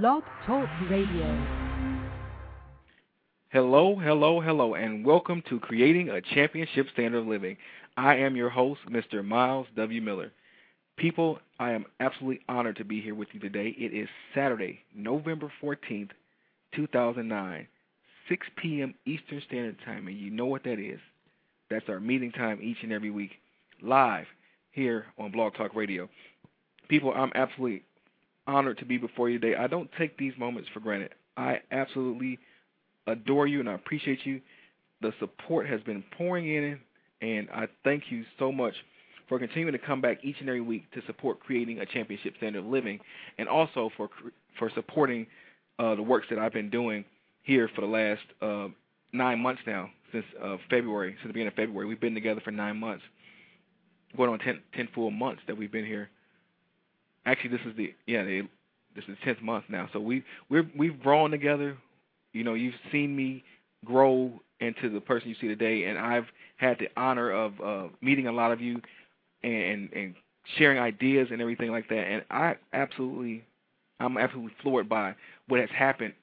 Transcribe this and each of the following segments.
Blog Talk Radio. Hello, hello, hello, and welcome to Creating a Championship Standard of Living. I am your host, Mr. Myles W. Miller. People, I am absolutely honored to be here with you today. It is Saturday, November 14th, 2009, 6 p.m. Eastern Standard Time, and you know what that is. That's our meeting time each and every week, live here on Blog Talk Radio. People, I'm absolutely honored to be before you today. I don't take these moments for granted. I absolutely adore you and I appreciate you. The support has been pouring in, and I thank you so much for continuing to come back each and every week to support creating a championship standard of living, and also for for supporting uh, the works that I've been doing here for the last uh, nine months now, since uh, February, since the beginning of February. We've been together for nine months, going on ten, full months that we've been here. Actually, this is the yeah the, this is the tenth month now. So we we're we've grown together. You know, you've seen me grow into the person you see today, and I've had the honor of uh, meeting a lot of you and and sharing ideas and everything like that. And I absolutely, I'm absolutely floored by what has happened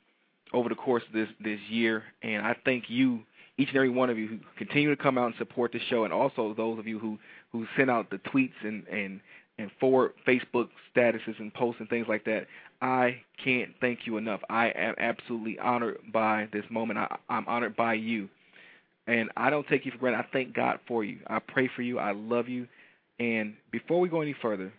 over the course of this this year. And I thank you, each and every one of you, who continue to come out and support the show, and also those of you who who send out the tweets and and and forward Facebook statuses and posts and things like that. I can't thank you enough. I am absolutely honored by this moment. I, I'm honored by you. And I don't take you for granted. I thank God for you. I pray for you. I love you. And before we go any further,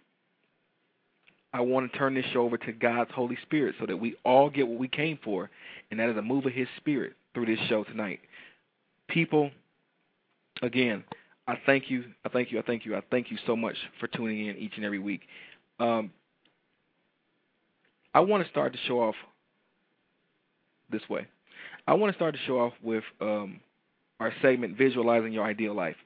I want to turn this show over to God's Holy Spirit so that we all get what we came for, and that is a move of His Spirit through this show tonight. People, again, I thank you, I thank you, I thank you, I thank you so much for tuning in each and every week. Um, I want to start the show off this way. I want to start the show off with um, our segment, Visualizing Your Ideal Life.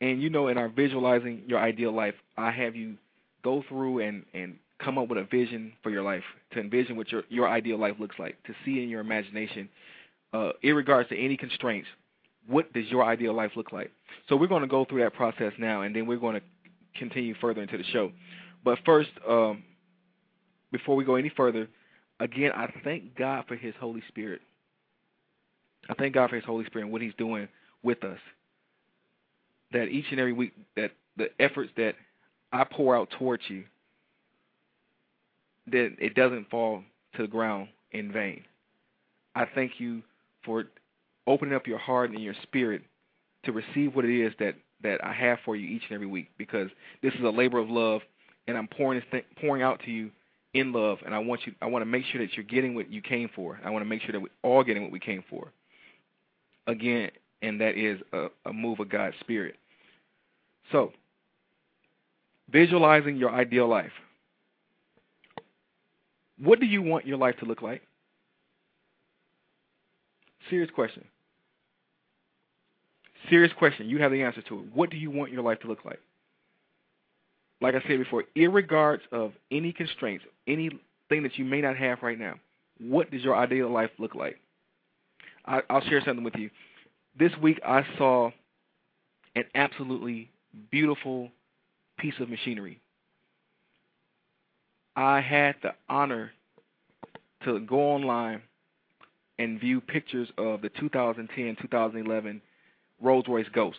And you know, in our Visualizing Your Ideal Life, I have you go through and, and come up with a vision for your life, to envision what your, your ideal life looks like, to see in your imagination, uh, in regards to any constraints, what does your ideal life look like? So we're going to go through that process now, and then we're going to continue further into the show. But first, um, before we go any further, again, I thank God for His Holy Spirit. I thank God for His Holy Spirit and what He's doing with us. That each and every week, that the efforts that I pour out towards you, that it doesn't fall to the ground in vain. I thank you for opening up your heart and your spirit to receive what it is that that I have for you each and every week because this is a labor of love and I'm pouring pouring out to you in love, and I want you. I want to make sure that you're getting what you came for. I want to make sure that we're all getting what we came for. Again, and that is a, a move of God's Spirit. So, visualizing your ideal life. What do you want your life to look like? Serious question. Serious question. You have the answer to it. What do you want your life to look like? like I said before, irregards of any constraints, anything that you may not have right now, what does your ideal life look like? I, I'll share something with you. This week I saw an absolutely beautiful piece of machinery. I had the honor to go online and view pictures of the 2010-2011 Rolls-Royce Ghost.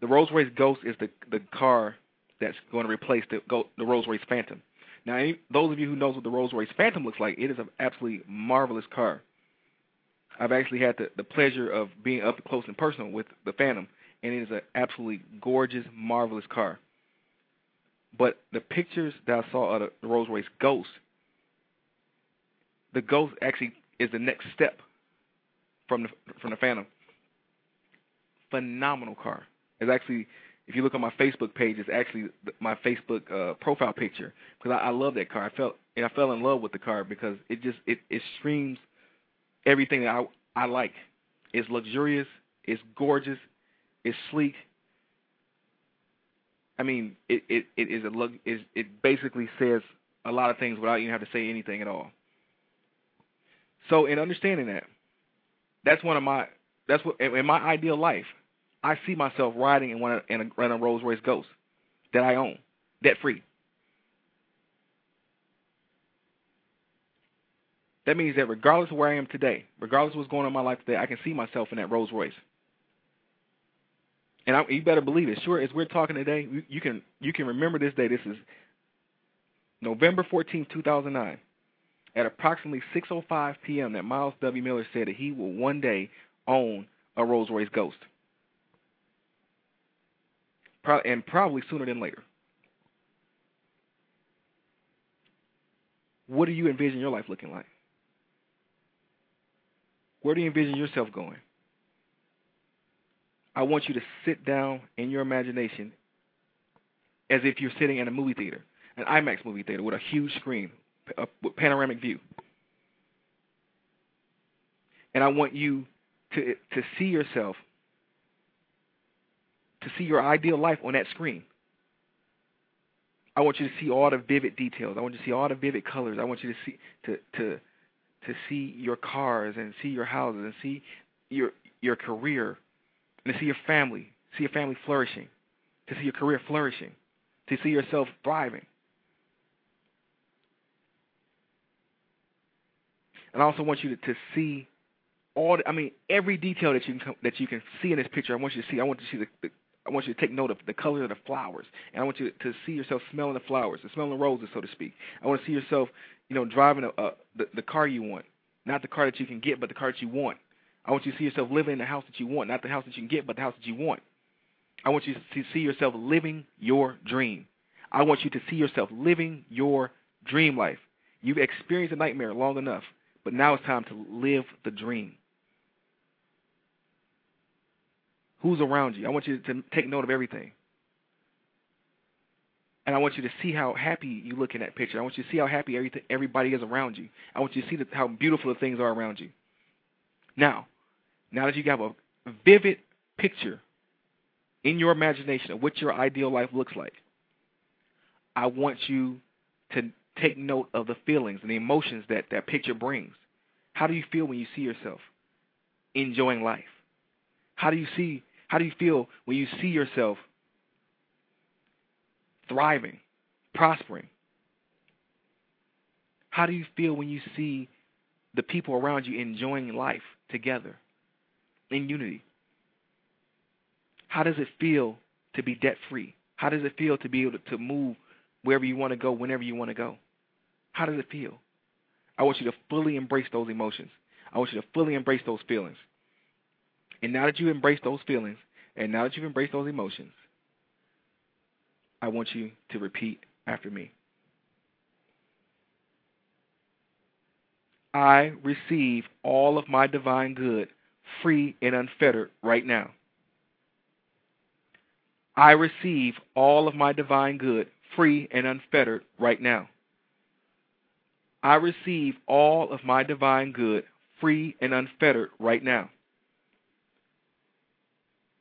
The Rolls-Royce Ghost is the the car that's going to replace the the Rolls-Royce Phantom. Now, any, those of you who knows what the Rolls-Royce Phantom looks like, it is an absolutely marvelous car. I've actually had the, the pleasure of being up close and personal with the Phantom, and it is an absolutely gorgeous, marvelous car. But the pictures that I saw of the, the Rolls-Royce Ghost, the Ghost actually is the next step from the from the Phantom. Phenomenal car. It's actually if you look on my Facebook page, it's actually my Facebook uh, profile picture because I, I love that car. I felt and I fell in love with the car because it just it it streams everything that I I like. It's luxurious, it's gorgeous, it's sleek. I mean, it it it is a look. It it basically says a lot of things without even have to say anything at all. So, in understanding that, that's one of my that's what in my ideal life. I see myself riding in one in a, in a Rolls Royce Ghost that I own, debt free. that means that regardless of where I am today, regardless of what's going on in my life today, I can see myself in that Rolls Royce. And I, you better believe it. Sure, as we're talking today, you, you can you can remember this day. This is November 14, 2009, at approximately 6:05 p.m. That Myles W. Miller said that he will one day own a Rolls Royce Ghost, Pro- and probably sooner than later. What do you envision your life looking like? Where do you envision yourself going? I want you to sit down in your imagination as if you're sitting in a movie theater, an IMAX movie theater with a huge screen, a panoramic view. And I want you to to see yourself to see your ideal life on that screen. I want you to see all the vivid details. I want you to see all the vivid colors. I want you to see to to to see your cars and see your houses and see your your career and to see your family, see your family flourishing, to see your career flourishing, to see yourself thriving. And I also want you to, to see all I mean every detail that you can that you can see in this picture. I want you to see. I want you to see the, the I want you to take note of the color of the flowers, and I want you to see yourself smelling the flowers, the smelling the roses, so to speak. I want to see yourself, you know, driving a, a, the the car you want, not the car that you can get, but the car that you want. I want you to see yourself living in the house that you want, not the house that you can get, but the house that you want. I want you to see yourself living your dream. I want you to see yourself living your dream life. You've experienced a nightmare long enough, but now it's time to live the dream. Who's around you. I want you to take note of everything. And I want you to see how happy you look in that picture. I want you to see how happy everything, everybody is around you. I want you to see the, how beautiful the things are around you. Now, now that you have a vivid picture in your imagination of what your ideal life looks like, I want you to take note of the feelings and the emotions that that picture brings. How do you feel when you see yourself enjoying life? How do you see how do you feel when you see yourself thriving, prospering? How do you feel when you see the people around you enjoying life together in unity? How does it feel to be debt free? How does it feel to be able to, move wherever you want to go, whenever you want to go? How does it feel? I want you to fully embrace those emotions. I want you to fully embrace those feelings. And now that you embrace those feelings, and now that you've embraced those emotions, I want you to repeat after me. I receive all of my divine good free and unfettered right now. I receive all of my divine good free and unfettered right now. I receive all of my divine good free and unfettered right now.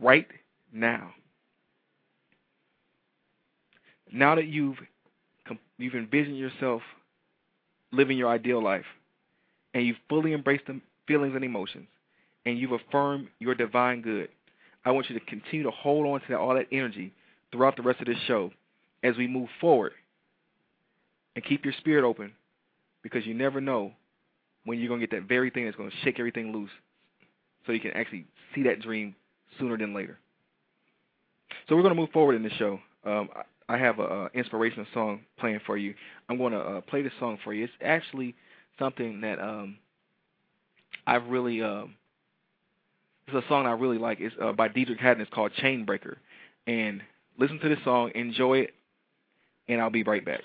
right now. Now that you've you've envisioned yourself living your ideal life, and you've fully embraced the feelings and emotions, and you've affirmed your divine good, I want you to continue to hold on to all that energy throughout the rest of this show as we move forward. And keep your spirit open because you never know when you're going to get that very thing that's going to shake everything loose so you can actually see that dream sooner than later. So we're going to move forward in the show. Um, I have an inspirational song playing for you. I'm going to uh, play this song for you. It's actually something that um, I've really uh, it's a song I really like. It's uh, by Deitrick Haddon. It's called Chain Breaker. And listen to this song, enjoy it, and I'll be right back.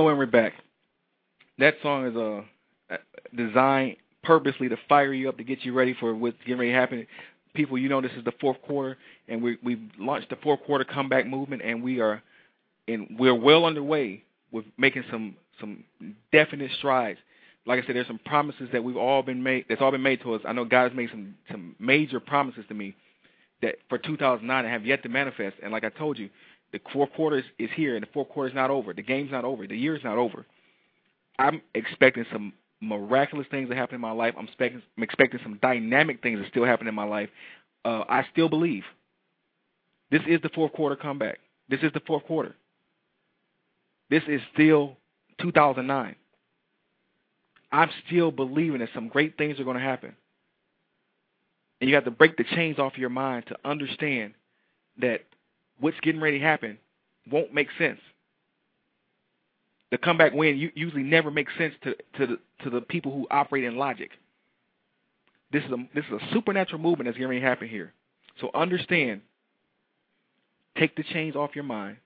Hello, and we're back. That song is uh, designed purposely to fire you up to get you ready for what's getting ready to happen. People, you know this is the fourth quarter, and we we've launched the fourth quarter comeback movement, and we are and we're well underway with making some some definite strides. Like I said, there's some promises that we've all been made. That's all been made to us. I know God has made some some major promises to me that for 2009 have yet to manifest. And like I told you, the fourth quarter is, here, and the fourth quarter is not over. The game's not over. The year's not over. I'm expecting some miraculous things to happen in my life. I'm expecting, I'm expecting some dynamic things to still happen in my life. Uh, I still believe. This is the fourth quarter comeback. This is the fourth quarter. This is still 2009. I'm still believing that some great things are going to happen. And you have to break the chains off your mind to understand that what's getting ready to happen won't make sense. The comeback win usually never makes sense to to the to the people who operate in logic. This is a this is a supernatural movement that's getting ready to happen here. So understand. Take the chains off your mind.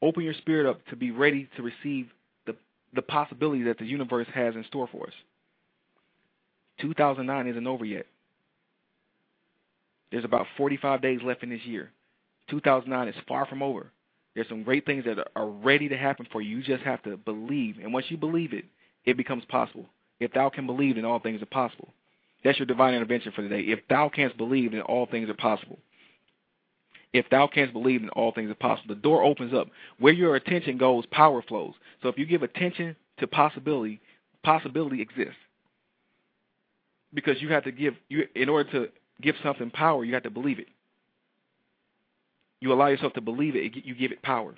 Open your spirit up to be ready to receive the the possibility that the universe has in store for us. 2009 isn't over yet. There's about 45 days left in this year. 2009 is far from over. There's some great things that are ready to happen for you. You just have to believe. And once you believe it, it becomes possible. If thou can believe, then all things are possible. That's your divine intervention for today. If thou canst believe, then all things are possible. If thou canst believe, then all things are possible. The door opens up. Where your attention goes, power flows. So if you give attention to possibility, possibility exists. Because you have to give you in order to give something power, you have to believe it. You allow yourself to believe it, you give it power.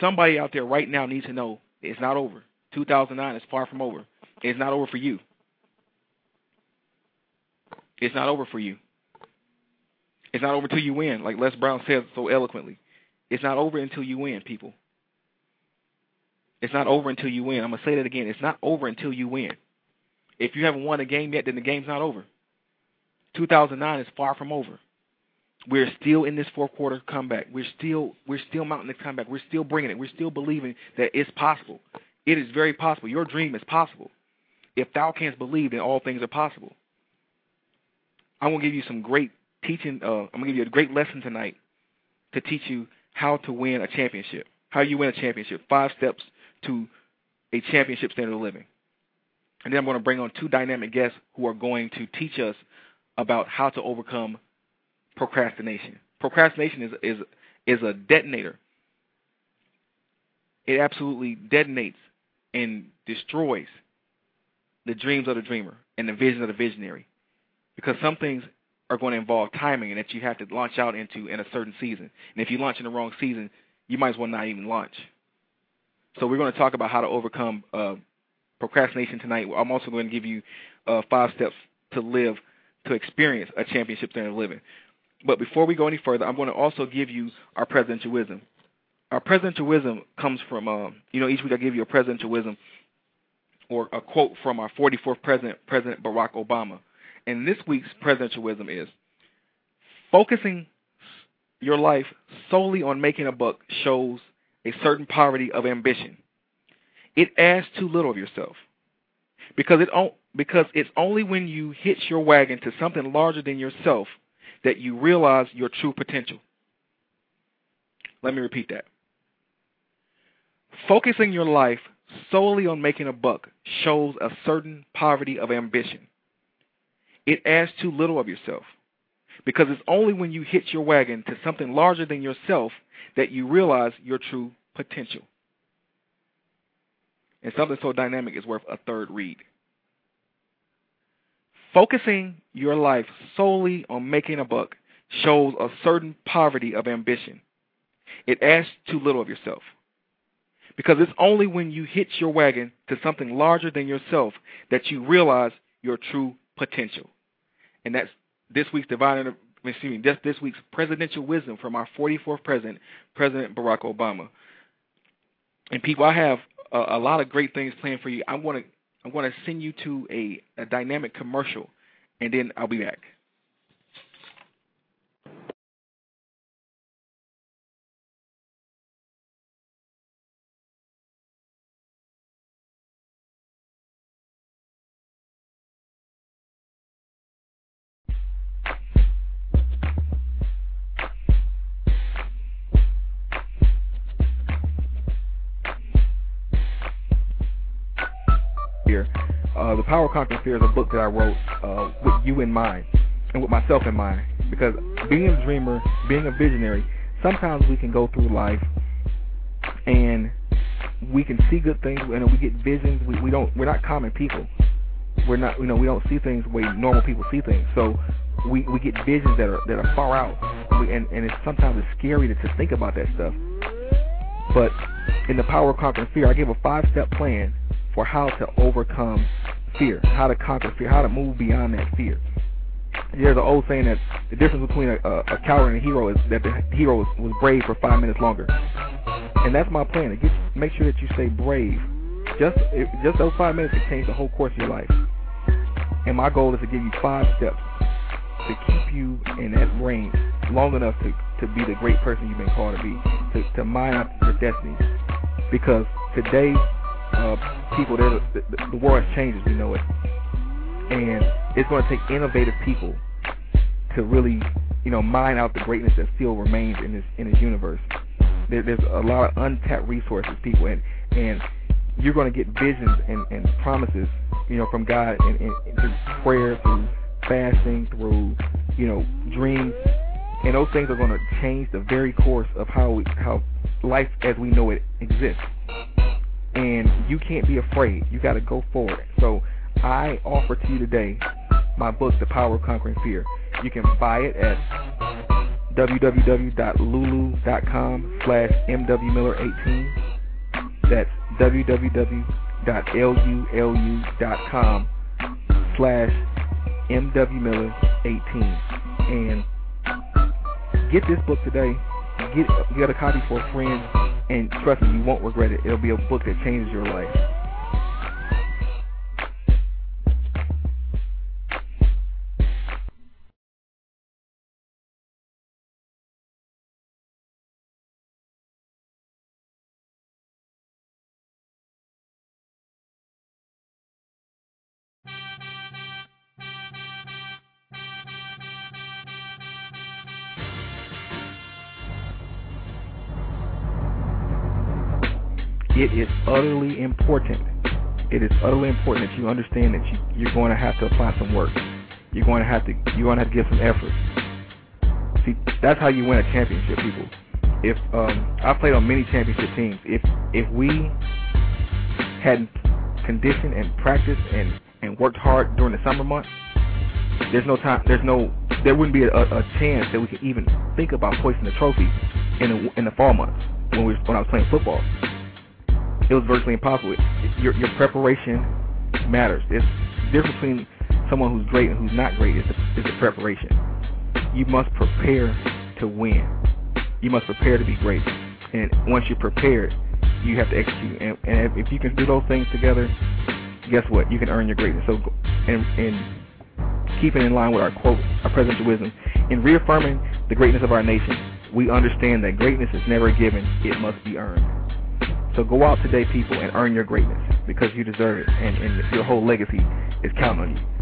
Somebody out there right now needs to know it's not over. 2009 is far from over. It's not over for you. It's not over for you. It's not over until you win, like Les Brown said so eloquently. It's not over until you win, people. It's not over until you win. I'm going to say that again. It's not over until you win. If you haven't won a game yet, then the game's not over. 2009 is far from over. We're still in this fourth quarter comeback. We're still we're still mounting the comeback. We're still bringing it. We're still believing that it's possible. It is very possible. Your dream is possible. If thou canst believe, then all things are possible. I'm gonna give you some great teaching. Uh, I'm gonna give you a great lesson tonight to teach you how to win a championship. How you win a championship. Five steps to a championship standard of living. And then I'm going to bring on two dynamic guests who are going to teach us about how to overcome procrastination. Procrastination is is is a detonator. It absolutely detonates and destroys the dreams of the dreamer and the vision of the visionary. Because some things are going to involve timing and that you have to launch out into in a certain season. And if you launch in the wrong season, you might as well not even launch. So we're going to talk about how to overcome uh, procrastination tonight. I'm also going to give you uh, five steps to live to experience a championship standard of living. But before we go any further, I'm going to also give you our presidential wisdom. Our presidential wisdom comes from, um, you know, each week I give you a presidential wisdom or a quote from our 44th president, President Barack Obama. And this week's presidential wisdom is focusing your life solely on making a buck shows a certain poverty of ambition. It asks too little of yourself. Because it because it's only when you hitch your wagon to something larger than yourself that you realize your true potential. Let me repeat that. Focusing your life solely on making a buck shows a certain poverty of ambition. It asks too little of yourself. Because it's only when you hitch your wagon to something larger than yourself that you realize your true potential. And something so dynamic is worth a third read. Focusing your life solely on making a buck shows a certain poverty of ambition. It asks too little of yourself. Because it's only when you hitch your wagon to something larger than yourself that you realize your true potential. And that's this week's divine excuse me, this, this week's presidential wisdom from our 44th president, President Barack Obama. And people, I have a, a lot of great things planned for you. I want to I'm going to send you to a, a dynamic commercial, and then I'll be back. The Power Conquering Fear is a book that I wrote uh, with you in mind and with myself in mind. Because being a dreamer, being a visionary, sometimes we can go through life and we can see good things and we get visions. We, we don't. We're not common people. We're not. You know, we don't see things the way normal people see things. So we we get visions that are that are far out, we, and and it's sometimes it's scary to, to think about that stuff. But in the power of conquering fear, I give a five-step plan for how to overcome fear, how to conquer fear, how to move beyond that fear. There's an old saying that the difference between a, a, a coward and a hero is that the hero was, was brave for five minutes longer. And that's my plan. To get, make sure that you stay brave. Just just those five minutes can change the whole course of your life. And my goal is to give you five steps to keep you in that range long enough to, to be the great person you've been called to be, to, to mine out your destiny. Because today, uh, people, the, the, the world as we know it. And it's going to take innovative people to really, you know, mine out the greatness that still remains in this in this universe. There, there's a lot of untapped resources, people, and and you're going to get visions and, and promises, you know, from God and, and, and through prayer, through fasting, through, you know, dreams, and those things are going to change the very course of how we, how life as we know it exists. And you can't be afraid. You got to go forward. So I offer to you today my book, The Power of Conquering Fear. You can buy it at www.lulu.com slash mwmiller18. That's www.lulu.com slash mwmiller18. And get this book today. Get, get a copy for a friend, and trust me, you won't regret it. It'll be a book that changes your life. Is utterly important. It is utterly important that you understand that you, you're going to have to apply some work. You're going to have to you're going to have to give some effort. See, that's how you win a championship, people. If um, I played on many championship teams, if if we hadn't conditioned and practiced and and worked hard during the summer months, there's no time. There's no. There wouldn't be a, a chance that we could even think about hoisting the trophy in the in the fall months when we when I was playing football it was virtually impossible. Your your preparation matters. It's the difference between someone who's great and who's not great is the, is the preparation. You must prepare to win. You must prepare to be great. And once you're prepared, you have to execute. And, and if you can do those things together, guess what? You can earn your greatness. So, and, and keeping in line with our quote, our presidential wisdom, in reaffirming the greatness of our nation, we understand that greatness is never given; it must be earned. So go out today, people, and earn your greatness because you deserve it, and, and your whole legacy is counting on you.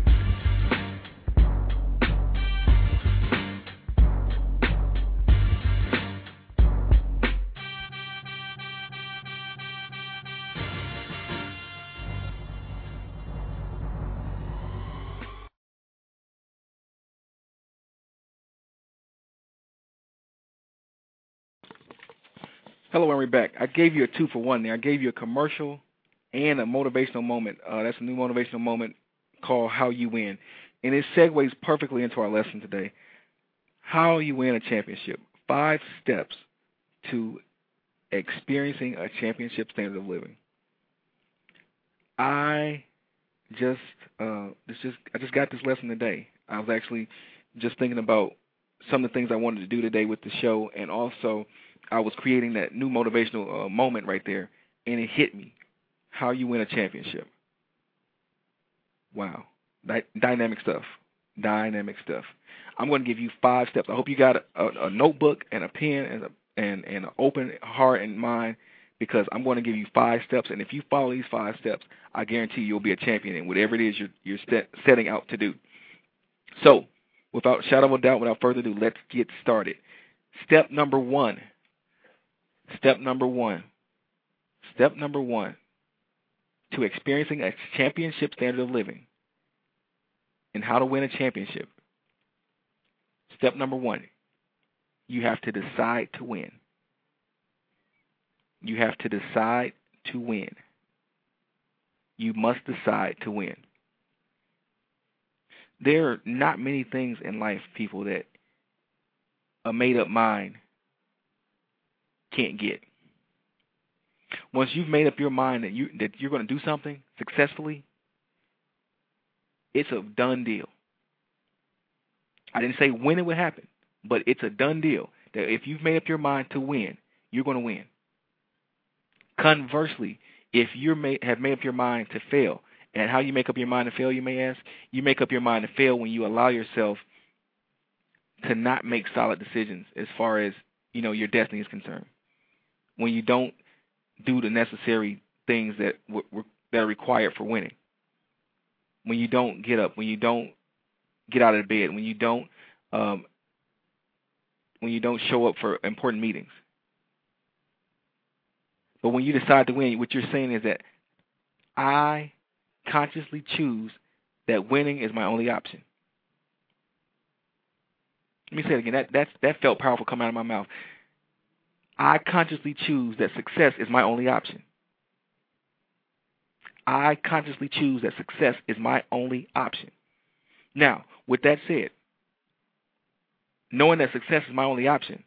Hello, and back. I gave you a two for one there. I gave you a commercial and a motivational moment. Uh, that's a new motivational moment called How You Win. And it segues perfectly into our lesson today. How you win a championship. Five steps to experiencing a championship standard of living. I just uh this just I just got this lesson today. I was actually just thinking about some of the things I wanted to do today with the show and also I was creating that new motivational uh, moment right there, and it hit me. How you win a championship. Wow, Di- dynamic stuff. Dynamic stuff. I'm going to give you five steps. I hope you got a, a, a notebook and a pen and a and and an open heart and mind because I'm going to give you five steps, and if you follow these five steps, I guarantee you'll be a champion in whatever it is you're you're set, setting out to do. So, without shadow of a doubt, without further ado, let's get started. Step number one Step number one. Step number one. to experiencing a championship standard of living and how to win a championship, step number one, you have to decide to win. You have to decide to win. You must decide to win. There are not many things in life, people, that a made up mind can't get. Once you've made up your mind that you that you're going to do something successfully, it's a done deal. I didn't say when it would happen, but it's a done deal that if you've made up your mind to win, you're going to win. Conversely, if you have made up your mind to fail, and how you make up your mind to fail, you may ask, you make up your mind to fail when you allow yourself to not make solid decisions as far as you know your destiny is concerned. When you don't do the necessary things that that are required for winning. When you don't get up, when you don't get out of bed, when you don't um, when you don't show up for important meetings. But when you decide to win, what you're saying is that I consciously choose that winning is my only option. Let me say it again. That that's that felt powerful coming out of my mouth. I consciously choose that success is my only option. I consciously choose that success is my only option. Now, with that said, knowing that success is my only option,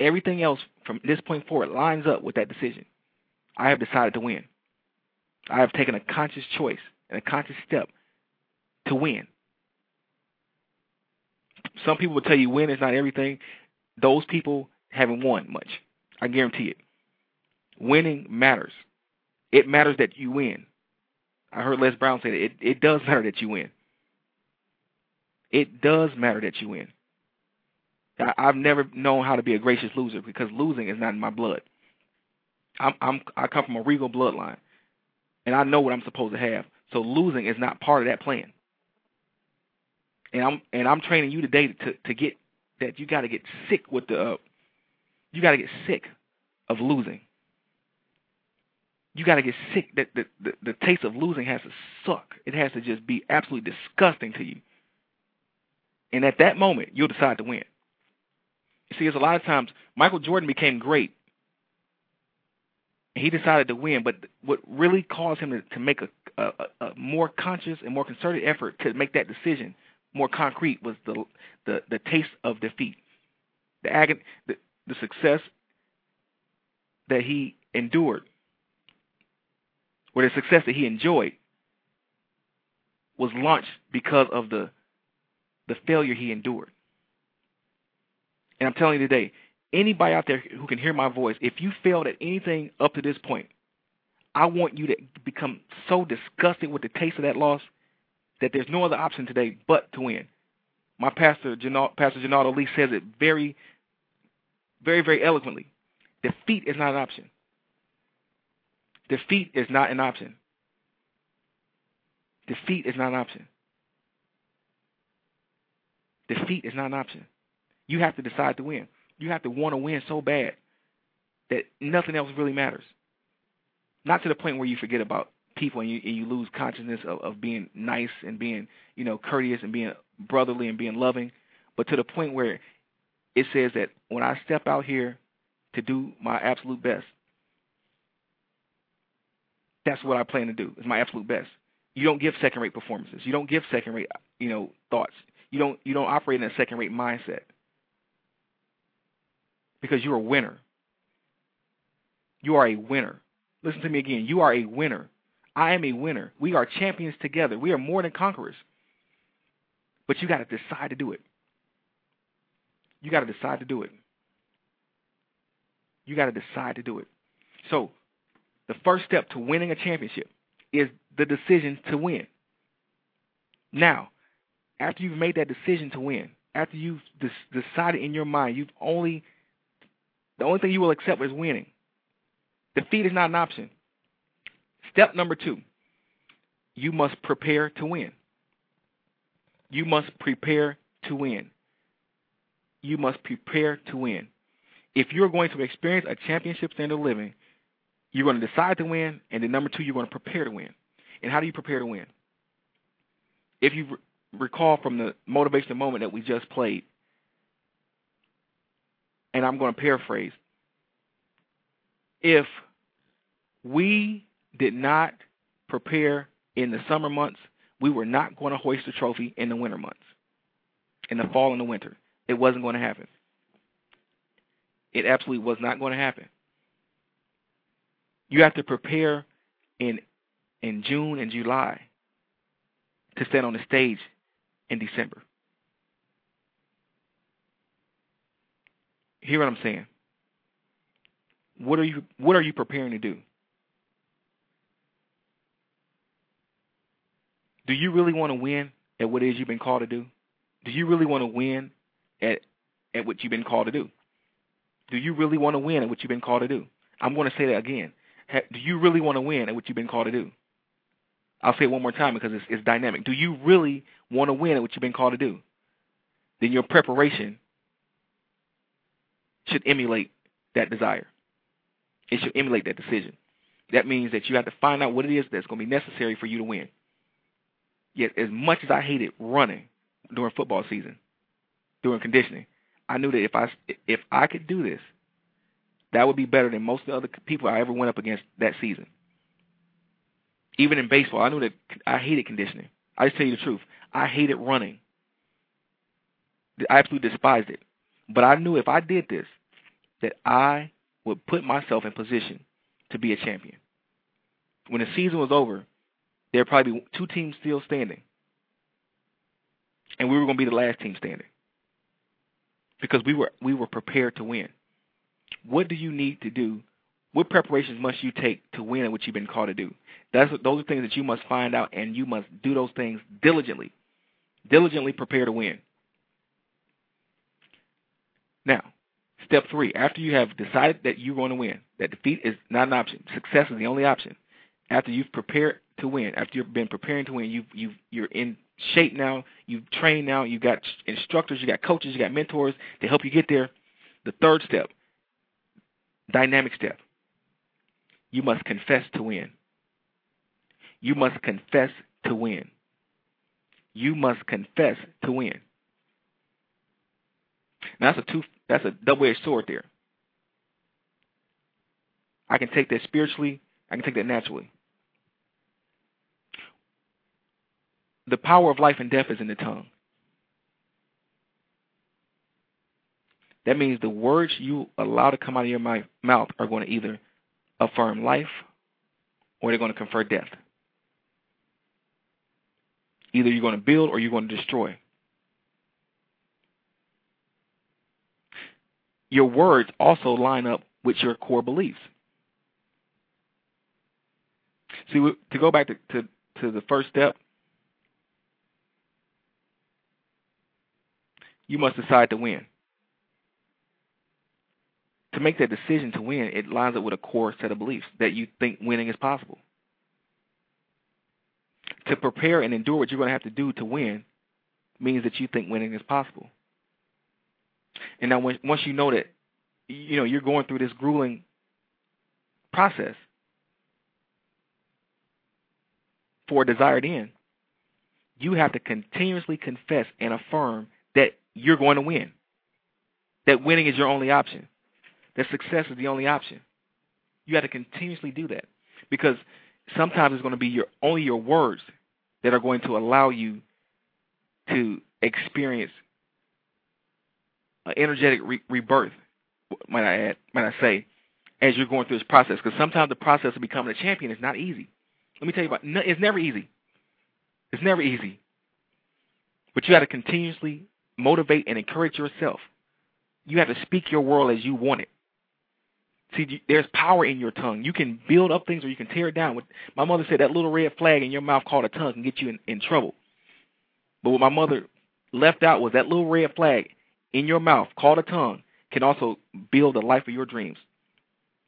everything else from this point forward lines up with that decision. I have decided to win. I have taken a conscious choice and a conscious step to win. Some people will tell you win is not everything. Those people haven't won much. I guarantee it. Winning matters. It matters that you win. I heard Les Brown say that it, it does matter that you win. It does matter that you win. I, I've never known how to be a gracious loser because losing is not in my blood. I'm, I'm I come from a regal bloodline, and I know what I'm supposed to have. So losing is not part of that plan. And I'm and I'm training you today to to get that you got to get sick with the uh, you got to get sick of losing. You got to get sick. That the, the the taste of losing has to suck. It has to just be absolutely disgusting to you. And at that moment, you'll decide to win. You see, there's a lot of times Michael Jordan became great. He decided to win, but what really caused him to, to make a, a, a more conscious and more concerted effort to make that decision more concrete was the the, the taste of defeat, the agony, the, the success that he endured, or the success that he enjoyed, was launched because of the the failure he endured. And I'm telling you today, anybody out there who can hear my voice, if you failed at anything up to this point, I want you to become so disgusted with the taste of that loss that there's no other option today but to win. My pastor, Pastor Janaldo Lee, says it very very, very eloquently. Defeat is not an option. Defeat is not an option. Defeat is not an option. Defeat is not an option. You have to decide to win. You have to want to win so bad that nothing else really matters. Not to the point where you forget about people and you, and you lose consciousness of, of being nice and being, you know, courteous and being brotherly and being loving, but to the point where it says that when I step out here to do my absolute best, that's what I plan to do. Is my absolute best. You don't give second rate performances. You don't give second rate, you know, thoughts. You don't you don't operate in a second rate mindset. Because you're a winner. You are a winner. Listen to me again. You are a winner. I am a winner. We are champions together. We are more than conquerors. But you got to decide to do it. You got to decide to do it. You got to decide to do it. So, the first step to winning a championship is the decision to win. Now, after you've made that decision to win, after you've decided in your mind, you've only the only thing you will accept is winning. Defeat is not an option. Step number two, you must prepare to win. You must prepare to win you must prepare to win. If you're going to experience a championship standard of living, you're going to decide to win, and then number two, you're going to prepare to win. And how do you prepare to win? If you re- recall from the motivation moment that we just played, and I'm going to paraphrase, if we did not prepare in the summer months, we were not going to hoist the trophy in the winter months, in the fall and the winter. It wasn't going to happen. It absolutely was not going to happen. You have to prepare in in June and July to stand on the stage in December. Hear what I'm saying? What are you what are you preparing to do? Do you really want to win at what it is you've been called to do? Do you really want to win at at what you've been called to do? Do you really want to win at what you've been called to do? I'm going to say that again. Do you really want to win at what you've been called to do? I'll say it one more time because it's, it's dynamic. Do you really want to win at what you've been called to do? Then your preparation should emulate that desire. It should emulate that decision. That means that you have to find out what it is that's going to be necessary for you to win. Yet, as much as I hated running during football season, during conditioning, I knew that if I if I could do this, that would be better than most of the other people I ever went up against that season. Even in baseball, I knew that I hated conditioning. I just tell you the truth. I hated running. I absolutely despised it. But I knew if I did this, that I would put myself in position to be a champion. When the season was over, there would probably be two teams still standing. And we were going to be the last team standing. Because we were we were prepared to win. What do you need to do? What preparations must you take to win at what you've been called to do? That's those are things that you must find out and you must do those things diligently. Diligently prepare to win. Now, step three, after you have decided that you're going to win, that defeat is not an option, success is the only option. After you've prepared to win, after you've been preparing to win, you've you you're in shape now, you've trained now, you've got instructors, you got coaches, you got mentors to help you get there. The third step, dynamic step. You must confess to win. You must confess to win. You must confess to win. Now that's a two that's a double-edged sword there. I can take that spiritually, I can take that naturally. The power of life and death is in the tongue. That means the words you allow to come out of your mouth are going to either affirm life or they're going to confer death. Either you're going to build or you're going to destroy. Your words also line up with your core beliefs. See, to go back to, to, to the first step, you must decide to win. To make that decision to win, it lines up with a core set of beliefs that you think winning is possible. To prepare and endure what you're going to have to do to win means that you think winning is possible. And now, when, once you know that, you know you're going through this grueling process for a desired end, you have to continuously confess and affirm you're going to win. That winning is your only option. That success is the only option. You have to continuously do that because sometimes it's going to be your only your words that are going to allow you to experience an energetic re- rebirth. Might I add? Might I say? As you're going through this process, because sometimes the process of becoming a champion is not easy. Let me tell you about. It's never easy. It's never easy. But you have to continuously motivate and encourage yourself. You have to speak your world as you want it. See, there's power in your tongue. You can build up things or you can tear it down. My mother said that little red flag in your mouth called a tongue can get you in, in trouble. But what my mother left out was that little red flag in your mouth called a tongue can also build the life of your dreams.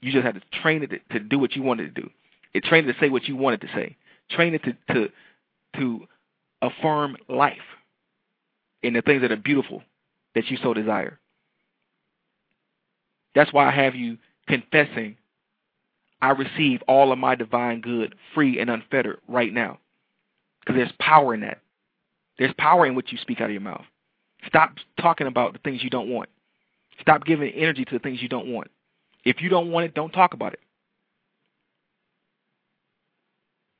You just have to train it to, do what you wanted to do. It trained it to say what you wanted to say. Train it to to to affirm life in the things that are beautiful that you so desire. That's why I have you confessing I receive all of my divine good free and unfettered right now. Because there's power in that. There's power in what you speak out of your mouth. Stop talking about the things you don't want. Stop giving energy to the things you don't want. If you don't want it, don't talk about it.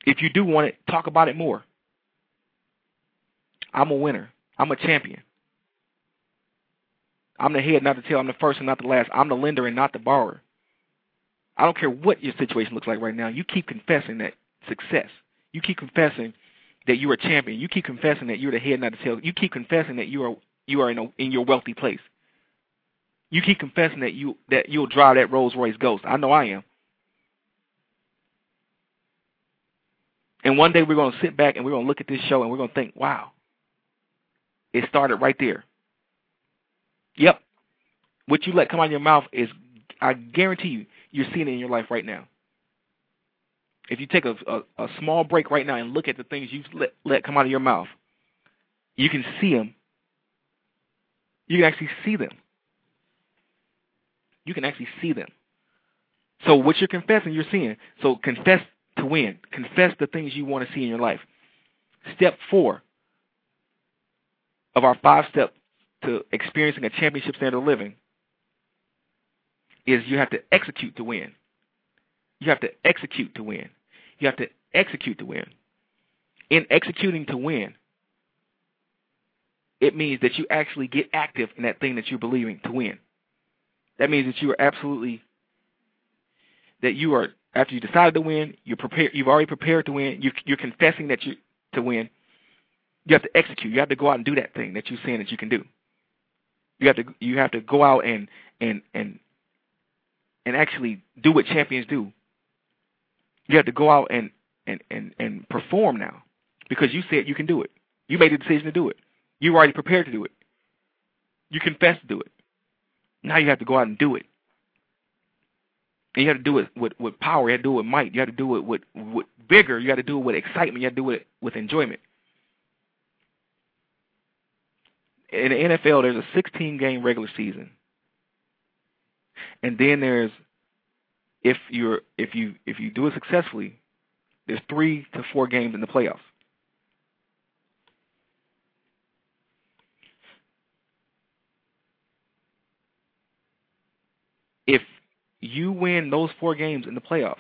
If you do want it, talk about it more. I'm a winner. I'm a champion. I'm the head, not the tail. I'm the first and not the last. I'm the lender and not the borrower. I don't care what your situation looks like right now. You keep confessing that success. You keep confessing that you're a champion. You keep confessing that you're the head, not the tail. You keep confessing that you are you are in a, in your wealthy place. You keep confessing that you that you'll drive that Rolls Royce Ghost. I know I am. And one day we're going to sit back and we're going to look at this show and we're going to think, wow, it started right there. Yep. What you let come out of your mouth is, I guarantee you, you're seeing it in your life right now. If you take a, a, a small break right now and look at the things you've let, let come out of your mouth, you can see them. You can actually see them. You can actually see them. So what you're confessing, you're seeing. So confess to win. Confess the things you want to see in your life. Step four of our five steps to experiencing a championship standard of living is you have to execute to win. You have to execute to win. You have to execute to win. In executing to win, it means that you actually get active in that thing that you're believing to win. That means that you are absolutely that you are after you decided to win, you're prepared. You've already prepared to win. You, you're confessing that you to win. You have to execute. You have to go out and do that thing that you're saying that you can do. You have to you have to go out and and and and actually do what champions do. You have to go out and and and and perform now because you said you can do it. You made the decision to do it. You were already prepared to do it. You confessed to do it. Now you have to go out and do it. And you have to do it with, with power. You have to do it with might. You have to do it with, with vigor. You have to do it with excitement. You have to do it with enjoyment. In the NFL, there's a 16 game regular season, and then there's if you're if you if you do it successfully, there's three to four games in the playoffs. If you win those four games in the playoffs,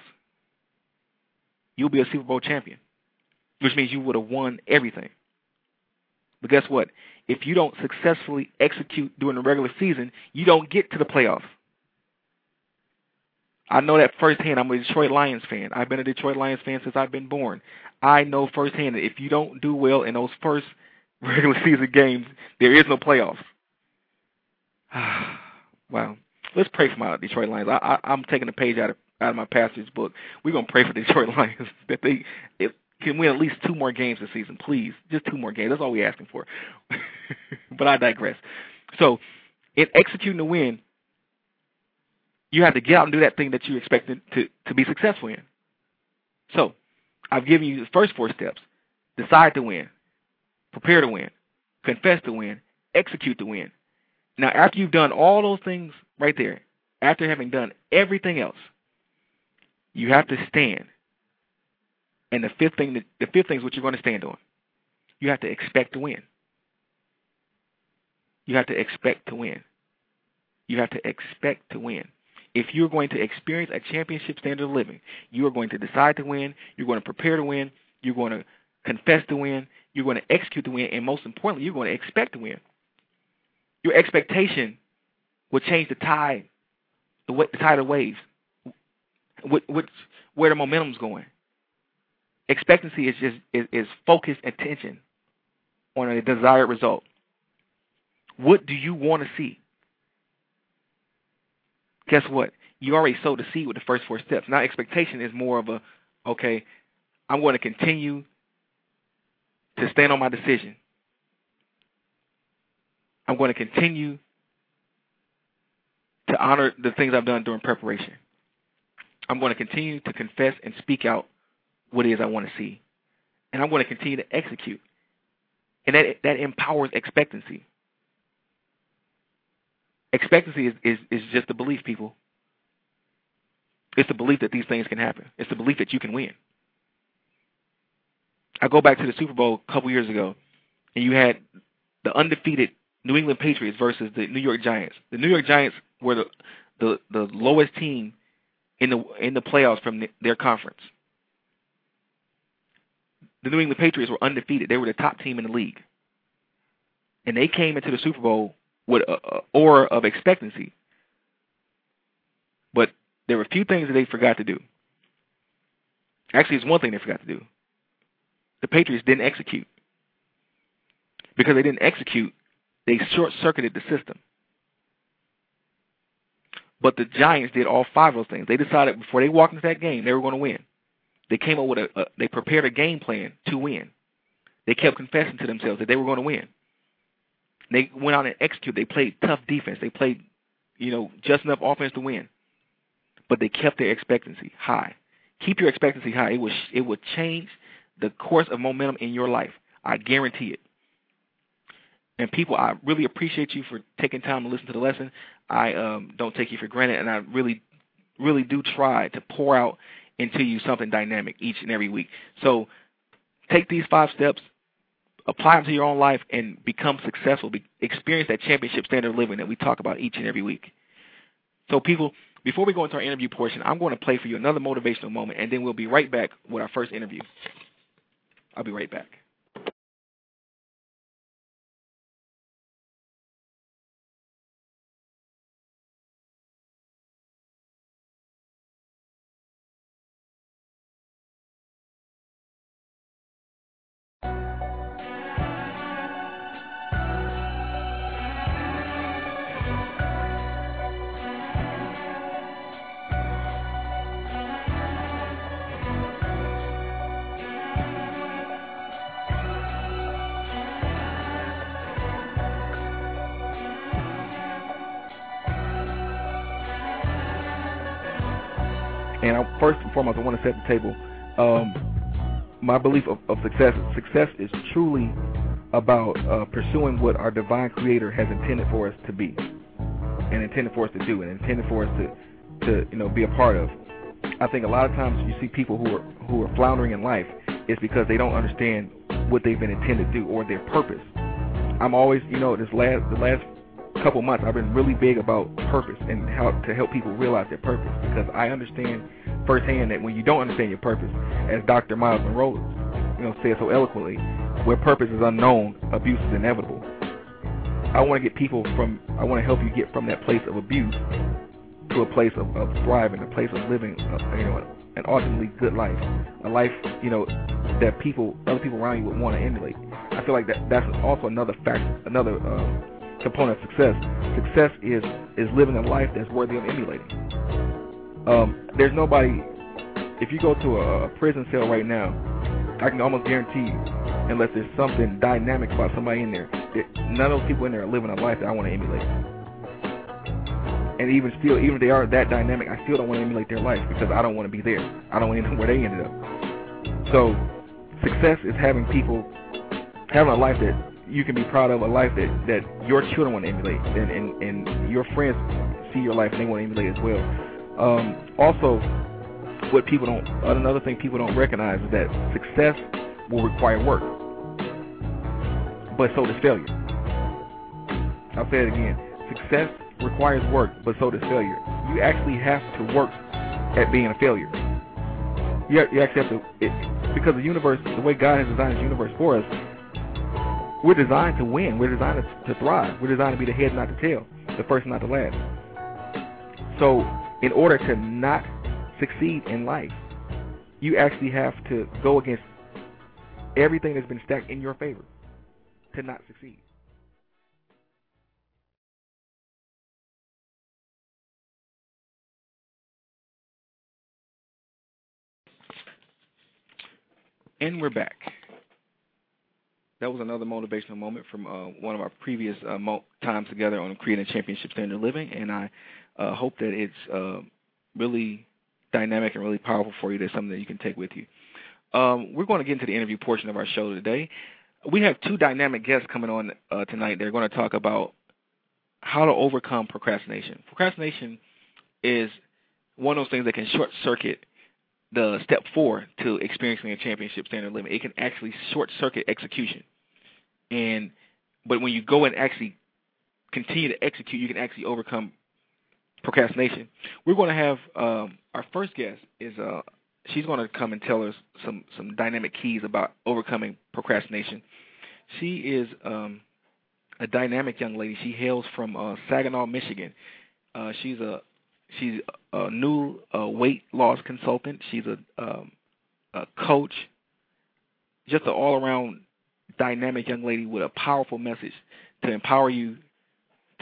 you'll be a Super Bowl champion, which means you would have won everything. But guess what? If you don't successfully execute during the regular season, you don't get to the playoffs. I know that firsthand. I'm a Detroit Lions fan. I've been a Detroit Lions fan since I've been born. I know firsthand that if you don't do well in those first regular season games, there is no playoffs. wow. Let's pray for my Detroit Lions. I, I, I'm taking a page out of out of my pastor's book. We're gonna pray for the Detroit Lions that they it, can win at least two more games this season, please. Just two more games. That's all we're asking for. but I digress. So, in executing the win, you have to get out and do that thing that you expected to to be successful in. So, I've given you the first four steps: decide to win, prepare to win, confess to win, execute to win. Now, after you've done all those things right there, after having done everything else, you have to stand. And the fifth thing, the fifth thing is what you're going to stand on. You have to expect to win. You have to expect to win. You have to expect to win. If you're going to experience a championship standard of living, you are going to decide to win. You're going to prepare to win. You're going to confess to win. You're going to execute to win. And most importantly, you're going to expect to win. Your expectation will change the tide, the, the tide of waves, which, where the momentum's going. Expectancy is just is, is focused attention on a desired result. What do you want to see? Guess what? You already sowed the seed with the first four steps. Now expectation is more of a, okay, I'm going to continue to stand on my decision. I'm going to continue to honor the things I've done during preparation. I'm going to continue to confess and speak out what it is I want to see. And I'm going to continue to execute. And that that empowers expectancy. Expectancy is, is, is just a belief, people. It's the belief that these things can happen. It's the belief that you can win. I go back to the Super Bowl a couple years ago, and you had the undefeated New England Patriots versus the New York Giants. The New York Giants were the the, the lowest team in the in the playoffs from the, their conference. The New England Patriots were undefeated. They were the top team in the league, and they came into the Super Bowl with a, a aura of expectancy. But there were a few things that they forgot to do. Actually, it's one thing they forgot to do. The Patriots didn't execute. Because they didn't execute, they short circuited the system. But the Giants did all five of those things. They decided before they walked into that game they were going to win. They came up with a, a they prepared a game plan to win. They kept confessing to themselves that they were going to win. They went out and executed. They played tough defense. They played, you know, just enough offense to win. But they kept their expectancy high. Keep your expectancy high. It will it will change the course of momentum in your life. I guarantee it. And people, I really appreciate you for taking time to listen to the lesson. I um, don't take you for granted, and I really, really do try to pour out into you something dynamic each and every week. So take these five steps, apply them to your own life, and become successful. Be, experience that championship standard of living that we talk about each and every week. So people, before we go into our interview portion, I'm going to play for you another motivational moment, and then we'll be right back with our first interview. I'll be right back. I, first and foremost, I want to set the table. Um, my belief of, of success. Success is truly about uh, pursuing what our divine Creator has intended for us to be, and intended for us to do, and intended for us to, to you know, be a part of. I think a lot of times you see people who are who are floundering in life is because they don't understand what they've been intended to do or their purpose. I'm always, you know, this last the last couple months, I've been really big about purpose and how to help people realize their purpose because I understand firsthand that when you don't understand your purpose, as Dr. Myles Munroe, you know, says so eloquently, where purpose is unknown, abuse is inevitable. I want to get people from, I want to help you get from that place of abuse to a place of, of thriving, a place of living, uh, you know, an ultimately good life, a life, you know, that people, other people around you would want to emulate. I feel like that that's also another factor, another uh, component of success. Success is is living a life that's worthy of emulating. Um, there's nobody. If you go to a, prison cell right now, I can almost guarantee you, unless there's something dynamic about somebody in there, that none of those people in there are living a life that I want to emulate. And even still, even if they are that dynamic, I still don't want to emulate their life because I don't want to be there. I don't want to end up where they ended up. So, success is having people having a life that you can be proud of a life that that your children want to emulate, and and, and your friends see your life and they want to emulate as well. Um, also, what people don't another thing people don't recognize is that success will require work, but so does failure. I'll say it again: success requires work, but so does failure. You actually have to work at being a failure. You, you actually have to, it, because the universe, the way God has designed His universe for us, we're designed to win. We're designed to, thrive. We're designed to be the head, not the tail, the first, not the last. So, in order to not succeed in life, you actually have to go against everything that's been stacked in your favor to not succeed. And we're back that was another motivational moment from uh, one of our previous uh, mo- times together on creating a championship standard living, and I uh, hope that it's uh, really dynamic and really powerful for you. That's something that you can take with you. Um, we're going to get into the interview portion of our show today. We have two dynamic guests coming on uh, tonight. They're going to talk about how to overcome procrastination. Procrastination is one of those things that can short circuit the step four to experiencing a championship standard living. It can actually short circuit execution. And but when you go and actually continue to execute, you can actually overcome procrastination. We're going to have um, our first guest is uh, she's going to come and tell us some some dynamic keys about overcoming procrastination. She is um, a dynamic young lady. She hails from uh, Saginaw, Michigan. Uh, she's a she's a new uh, weight loss consultant. She's a, um, a coach, just an all around dynamic young lady with a powerful message to empower you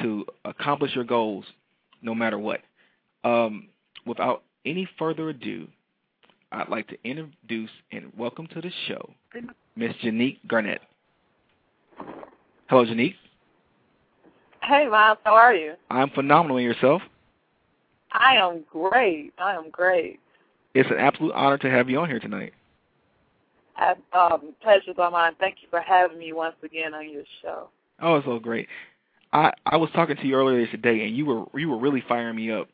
to accomplish your goals no matter what. Um, without any further ado, I'd like to introduce and welcome to the show Miss Janique Garnett. Hello, Janique. Hey, Myles. How are you? I'm phenomenal. yourself? I am great. I am great. It's an absolute honor to have you on here tonight. Um, pleasure's all mine. Thank you for having me once again on your show. Oh, it's so great. I I was talking to you earlier today, and you were you were really firing me up,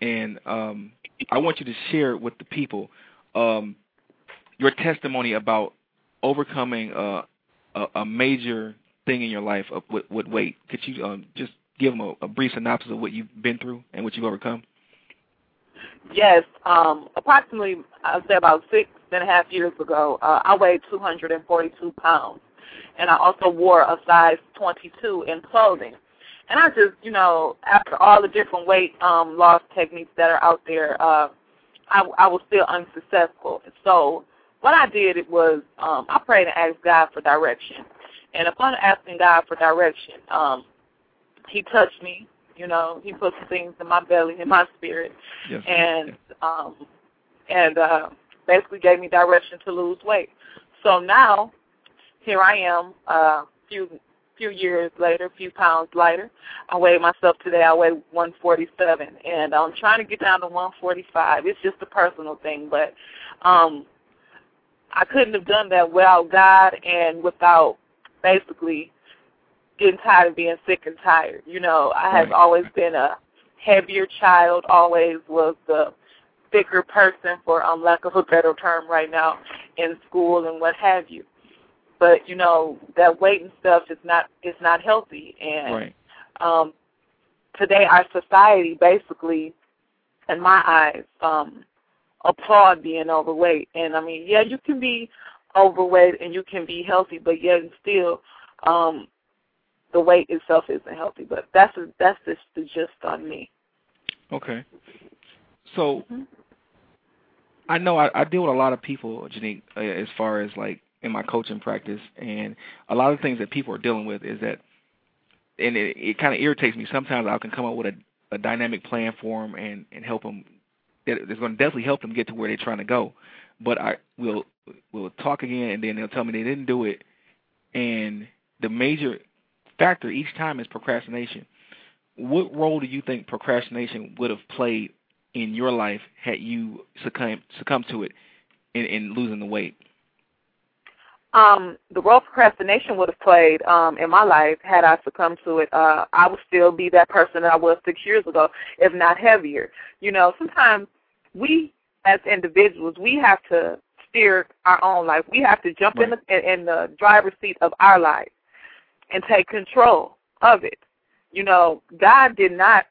and um, I want you to share with the people um, your testimony about overcoming uh, a, a major thing in your life with, with weight. Could you um, just give them a, a brief synopsis of what you've been through and what you've overcome? Yes, um, approximately I'd say about six and a half years ago, uh, I weighed 242 pounds, and I also wore a size 22 in clothing. And I just, you know, after all the different weight um, loss techniques that are out there, uh, I, I was still unsuccessful. So what I did was um, I prayed and asked God for direction. And upon asking God for direction, um, He touched me. You know, He put some things in my belly, in my spirit, yes. and um, and uh, basically gave me direction to lose weight. So now, here I am, a uh, few few years later, a few pounds lighter. I weighed myself today. I weigh 147, and I'm trying to get down to 145. It's just a personal thing, but um, I couldn't have done that without God and without basically getting tired of being sick and tired. You know, I have right. always been a heavier child. Always was the thicker person, for um, lack of a better term, right now in school and what have you but you know that weight and stuff is not is not healthy and right. um today our society basically in my eyes um applaud being overweight and i mean yeah you can be overweight and you can be healthy but yet still um the weight itself isn't healthy but that's a, that's just the gist on me okay so mm-hmm. I know I, I deal with a lot of people, Janique, uh, as far as like in my coaching practice, and a lot of things that people are dealing with is that, and it, it kind of irritates me. Sometimes I can come up with a, a dynamic plan for them and and help them. That it's going to definitely help them get to where they're trying to go. But I will will talk again, and then they'll tell me they didn't do it, and the major factor each time is procrastination. What role do you think procrastination would have played in your life had you succumbed succumbed to it in, in losing the weight? um, the role procrastination would have played um, in my life had I succumbed to it. Uh, I would still be that person that I was six years ago, if not heavier. You know, sometimes we as individuals we have to steer our own life. We have to jump right. in the in the driver's seat of our life and take control of it. You know, God did not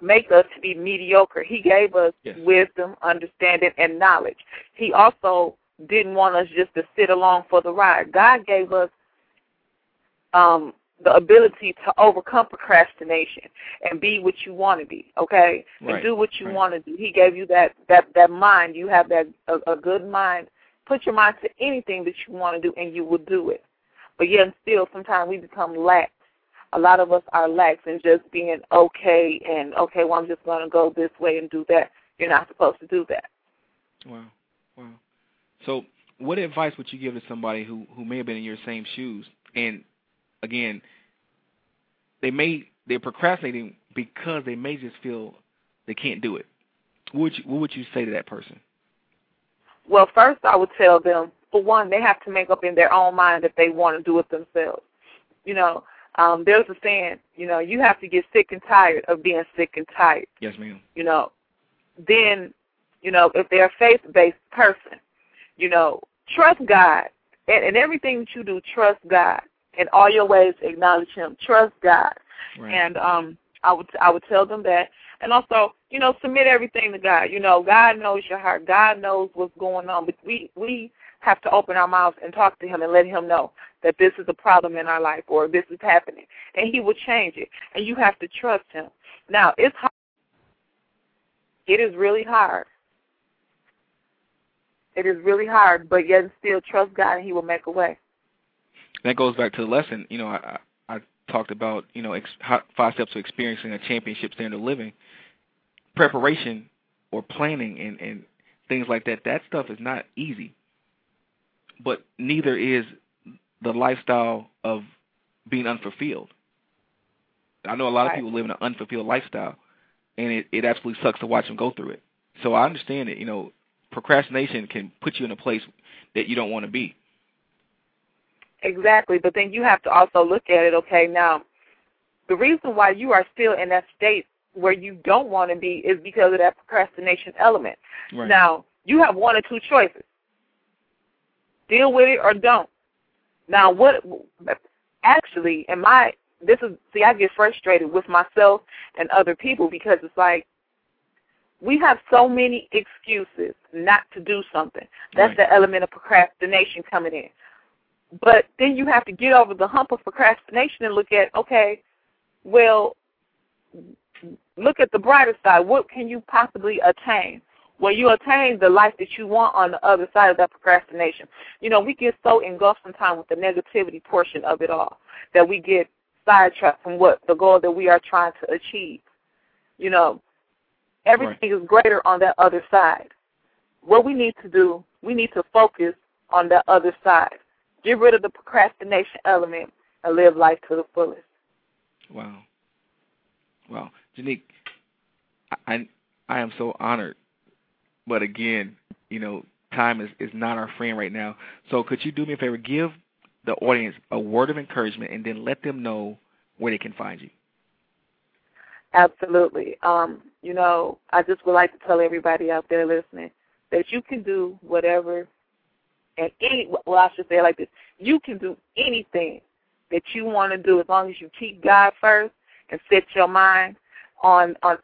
make us to be mediocre. He gave us yes. wisdom, understanding, and knowledge. He also didn't want us just to sit along for the ride. God gave us um, the ability to overcome procrastination and be what you want to be, okay? Right. And do what you right. want to do. He gave you that that that mind. You have that a, a good mind. Put your mind to anything that you want to do, and you will do it. But yet, still, sometimes we become lax. A lot of us are lax in just being okay and okay. Well, I'm just going to go this way and do that. You're not supposed to do that. Wow, wow. So, what advice would you give to somebody who who may have been in your same shoes, and again, they may they're procrastinating because they may just feel they can't do it. What would you, what would you say to that person? Well, first I would tell them, for one, they have to make up in their own mind that they want to do it themselves. You know, Um, there's a saying, you know, you have to get sick and tired of being sick and tired. Yes, ma'am. You know, then, you know, if they're a faith-based person, you know, trust God. And, and everything that you do, trust God. In all your ways, acknowledge Him. Trust God. Right. And um, I would I would tell them that. And also, you know, submit everything to God. You know, God knows your heart. God knows what's going on. But we we have to open our mouths and talk to Him and let Him know that this is a problem in our life or this is happening, and He will change it. And you have to trust Him. Now, it's hard. It is really hard. It is really hard, but yet still trust God, and He will make a way. That goes back to the lesson. You know, I I talked about you know ex, five steps to experiencing a championship standard of living. Preparation or planning and and things like that. That stuff is not easy. But neither is the lifestyle of being unfulfilled. I know a lot Right. of people live in an unfulfilled lifestyle, and it it absolutely sucks to watch them go through it. So I understand it. You know, procrastination can put you in a place that you don't want to be. Exactly, but then you have to also look at it. Okay, now the reason why you are still in that state where you don't want to be is because of that procrastination element. Right. Now you have one or two choices: deal with it or don't. Now, what actually, in my this is see, I get frustrated with myself and other people because it's like we have so many excuses not to do something. That's Right. the element of procrastination coming in. But then you have to get over the hump of procrastination and look at, okay, well, look at the brighter side. What can you possibly attain? Well, you attain the life that you want on the other side of that procrastination. You know, we get so engulfed sometimes with the negativity portion of it all that we get sidetracked from what the goal that we are trying to achieve. You know, everything is greater on that other side. What we need to do, we need to focus on that other side. Get rid of the procrastination element and live life to the fullest. Wow. Wow. Janique, I I am so honored. But again, you know, time is, is not our friend right now. So could you do me a favor? Give the audience a word of encouragement and then let them know where they can find you. Absolutely. Um, you know, I just would like to tell everybody out there listening that you can do whatever and any well I should say like this. You can do anything that you want to do as long as you keep God first and set your mind on on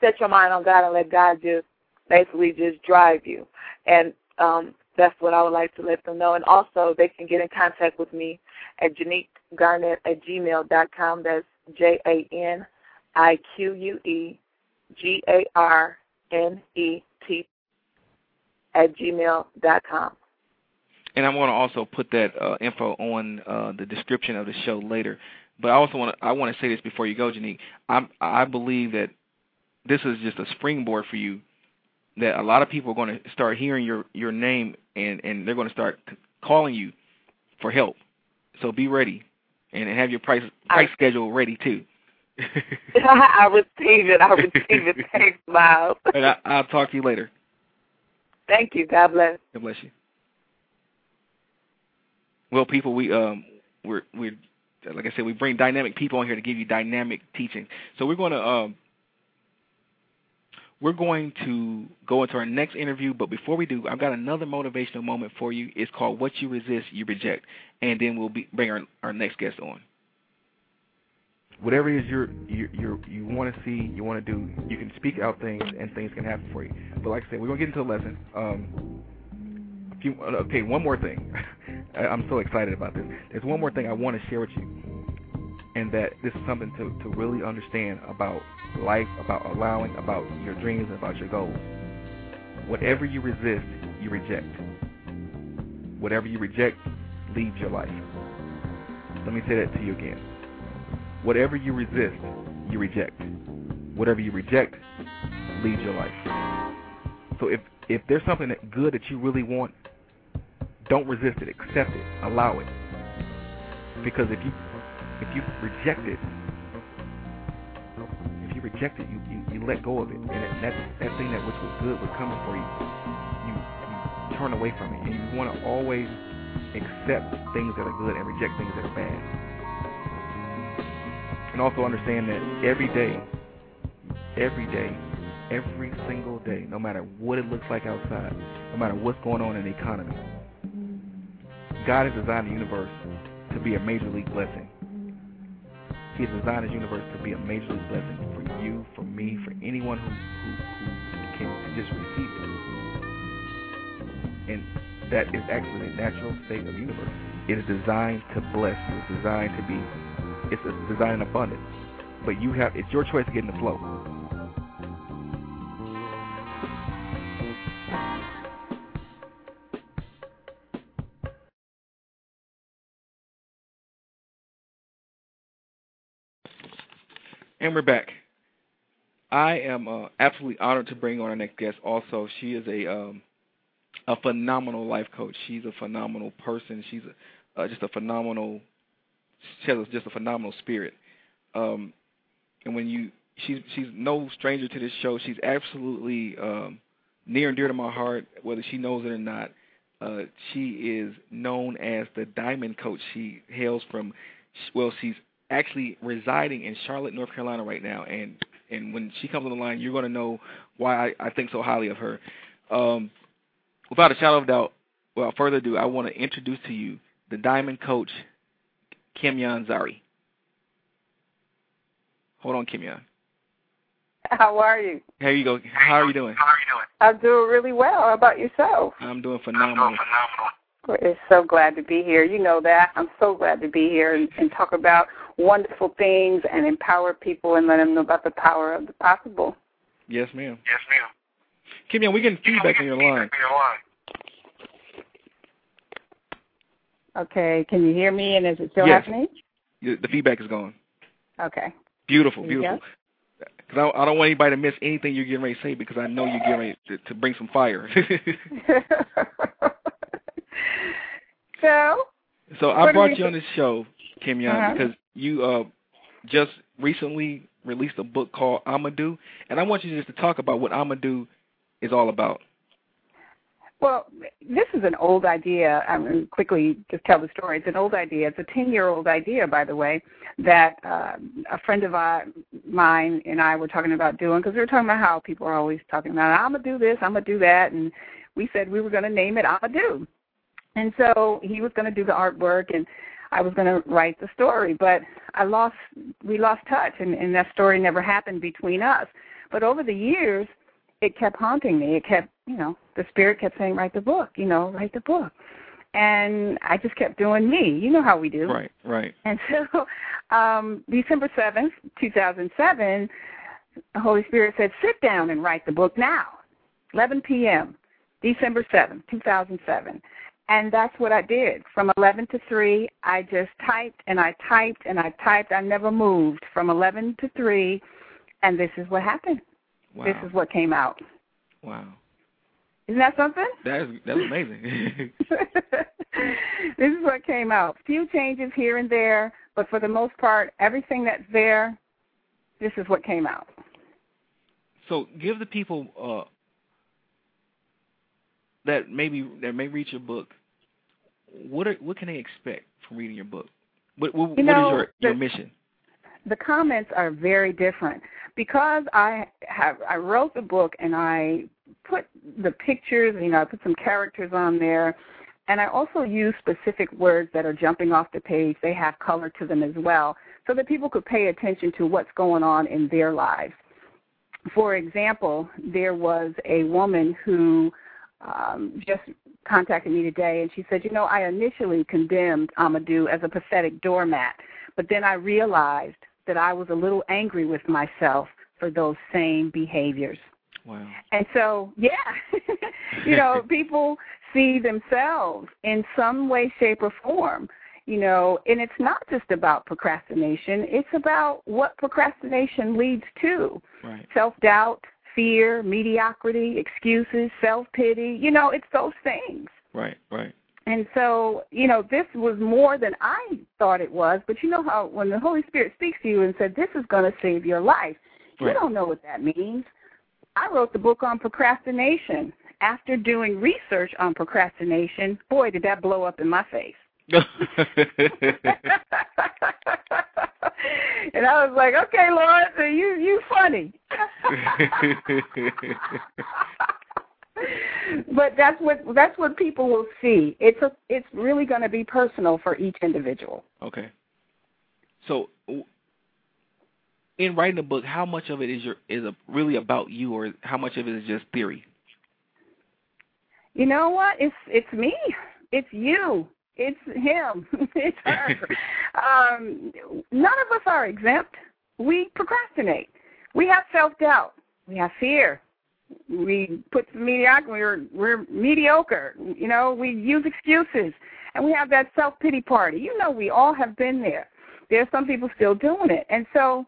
set your mind on God and let God just basically just drive you. And um that's what I would like to let them know. And also they can get in contact with me at Janique Garnett at gmail dot com. That's J A N I Q U E G A R N E T at gmail dot com. And I'm going to also put that uh, info on uh, the description of the show later. But I also want to I want to say this before you go, Janique. I I believe that this is just a springboard for you. That a lot of people are going to start hearing your your name and and they're going to start calling you for help. So be ready and have your price price schedule ready too. I receive it. I receive it. Thanks, Myles. and I, I'll talk to you later. Thank you. God bless. God bless you. Well, people, we um we're we're like I said, we bring dynamic people on here to give you dynamic teaching. So we're going to um we're going to go into our next interview, but before we do, I've got another motivational moment for you. It's called "What You Resist, You Reject," and then we'll be bring our our next guest on. Whatever it is you're, you you you want to see, you want to do, you can speak out things, and things can happen for you. But like I said, we're gonna get into the lesson. Um, a few, okay, one more thing. I'm so excited about this. There's one more thing I want to share with you, and that this is something to, to really understand about life, about allowing, about your dreams, about your goals. Whatever you resist, you reject. Whatever you reject leaves your life. Let me say that to you again. Whatever you resist, you reject. Whatever you reject leaves your life. So if if there's something that good that you really want, don't resist it. Accept it. Allow it. Because if you if you reject it, reject it, you, you, you let go of it, and that that thing that which was good was coming for you, you you turn away from it, and you want to always accept things that are good and reject things that are bad. and also understand that every day, every day, every single day, no matter what it looks like outside, no matter what's going on in the economy, God has designed the universe to be a major league blessing. He has designed his universe to be a major league blessing for you, for me, for anyone who, who, who can just receive it. And that is actually the natural state of the universe. It is designed to bless. It is designed to be, it's designed abundance. But you have, it's your choice to get in the flow. And we're back. I am uh, absolutely honored to bring on our next guest. Also, she is a um, a phenomenal life coach. She's a phenomenal person. She's a, uh, just a phenomenal. She has just a phenomenal spirit. Um, and when you, she's she's no stranger to this show. She's absolutely um, near and dear to my heart, whether she knows it or not. Uh, she is known as the Diamond Coach. She hails from, well, she's actually residing in Charlotte, North Carolina right now, and and when she comes on the line, you're going to know why I, I think so highly of her. Um, without a shadow of doubt, without further ado, I want to introduce to you the Diamond Coach, Kimyon Zari. Hold on, Kimyon. How are you? Here you go. How are you doing? How are you doing? I'm doing really well. How about yourself? I'm doing phenomenal. I'm doing phenomenal. We're so glad to be here. You know that. I'm so glad to be here and, and talk about wonderful things and empower people and let them know about the power of the possible. Yes, ma'am. Yes, ma'am. Kimmy, we getting feedback on your line. Okay, can you hear me? And is it still yes. happening? The feedback is gone. Okay. Beautiful, beautiful. Because I, I don't want anybody to miss anything you're getting ready to say because I know you're getting ready to, to bring some fire. so. So I brought you on this show, Kimyon, uh-huh. because you uh, just recently released a book called Amadou, and I want you just to talk about what Amadou is all about. Well, this is an old idea. I'm going to quickly just tell the story. It's an old idea. It's a 10 year old idea, by the way, that uh, a friend of mine and I were talking about doing because we were talking about how people are always talking about, I'm going to do this, I'm going to do that. And we said we were going to name it Amadou. And so he was going to do the artwork and I was going to write the story, but I lost, we lost touch and, and that story never happened between us. But over the years, it kept haunting me. It kept, you know, the spirit kept saying, write the book, you know, write the book. And I just kept doing me. You know how we do. Right, right. And so um, December 7th, 2007, the Holy Spirit said, sit down and write the book now, 11 p.m., December 7th, 2007. And that's what I did. From 11 to 3, I just typed and I typed and I typed. I never moved from 11 to 3, and this is what happened. Wow. This is what came out. Wow. Isn't that something? That is that's amazing. this is what came out. Few changes here and there, but for the most part, everything that's there, this is what came out. So give the people uh, that maybe that may read your book. What are what can they expect from reading your book? What what, you know, what is your the, your mission? The comments are very different because I have I wrote the book and I put the pictures, you know, I put some characters on there, and I also use specific words that are jumping off the page. They have color to them as well, so that people could pay attention to what's going on in their lives. For example, there was a woman who um, just contacted me today, and she said, "You know, I initially condemned Amadou as a pathetic doormat, but then I realized that I was a little angry with myself for those same behaviors." Wow. And so, yeah, you know, people see themselves in some way, shape, or form. You know, and it's not just about procrastination. It's about what procrastination leads to. Right. Self doubt, fear, mediocrity, excuses, self pity. You know, it's those things. Right, right. And so, you know, this was more than I thought it was. But you know how when the Holy Spirit speaks to you and said, "This is going to save your life," right. you don't know what that means. I wrote the book on procrastination. After doing research on procrastination, boy, did that blow up in my face. and I was like, okay, Lord, so you you funny. but that's what that's what people will see. It's a, it's really going to be personal for each individual. Okay. So, in writing a book, how much of it is your is a, really about you, or how much of it is just theory? You know what? It's it's me. It's you. It's him. it's her. um, none of us are exempt. We procrastinate. We have self doubt. We have fear. We put the mediocre. We're we're mediocre. You know, we use excuses, and we have that self pity party. You know, we all have been there. There's some people still doing it, and so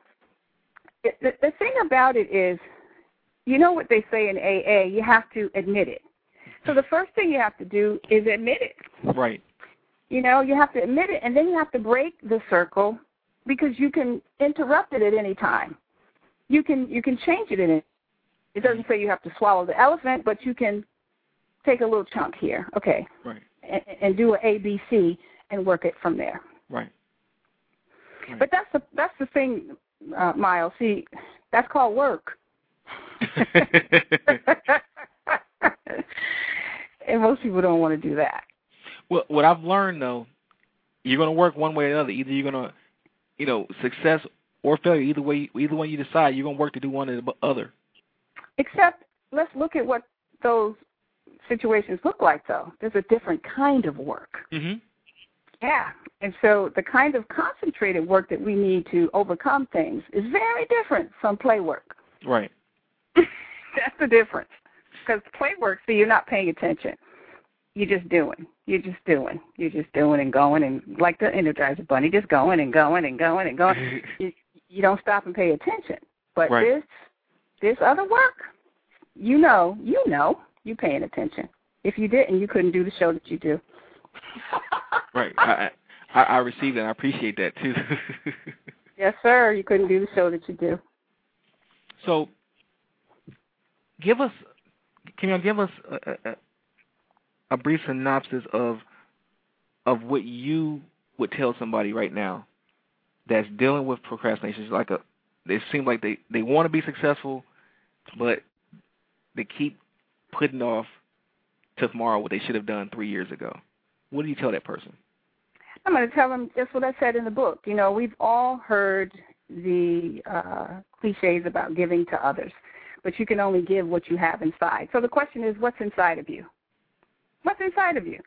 the, the thing about it is, you know what they say in AA. You have to admit it. So the first thing you have to do is admit it. Right. You know, you have to admit it, and then you have to break the circle because you can interrupt it at any time. You can you can change it in it. It doesn't say you have to swallow the elephant, but you can take a little chunk here, okay, right, and, and do an A B C and work it from there. Right. right. But that's the that's the thing, uh, Myles. See, that's called work. and most people don't want to do that. Well, what I've learned though, you're going to work one way or another. Either you're going to, you know, success or failure. Either way, either way you decide, you're going to work to do one or the other. Except, let's look at what those situations look like, though. There's a different kind of work. Mm-hmm. Yeah, and so the kind of concentrated work that we need to overcome things is very different from play work. Right. That's the difference. Because play work, see, you're not paying attention. You're just doing. You're just doing. You're just doing and going and like the Energizer Bunny, just going and going and going and going. you, you don't stop and pay attention. But right. this this other work, you know, you know, you paying attention. If you didn't, you couldn't do the show that you do. right. I, I I received that. I appreciate that too. yes, sir. You couldn't do the show that you do. So, give us, can you give us a, a, a brief synopsis of of what you would tell somebody right now that's dealing with procrastination? It's like a, they seem like they they want to be successful, but they keep putting off to tomorrow what they should have done three years ago. What do you tell that person? I'm going to tell them just what I said in the book. You know, we've all heard the uh, cliches about giving to others, but you can only give what you have inside. So the question is, what's inside of you? What's inside of you?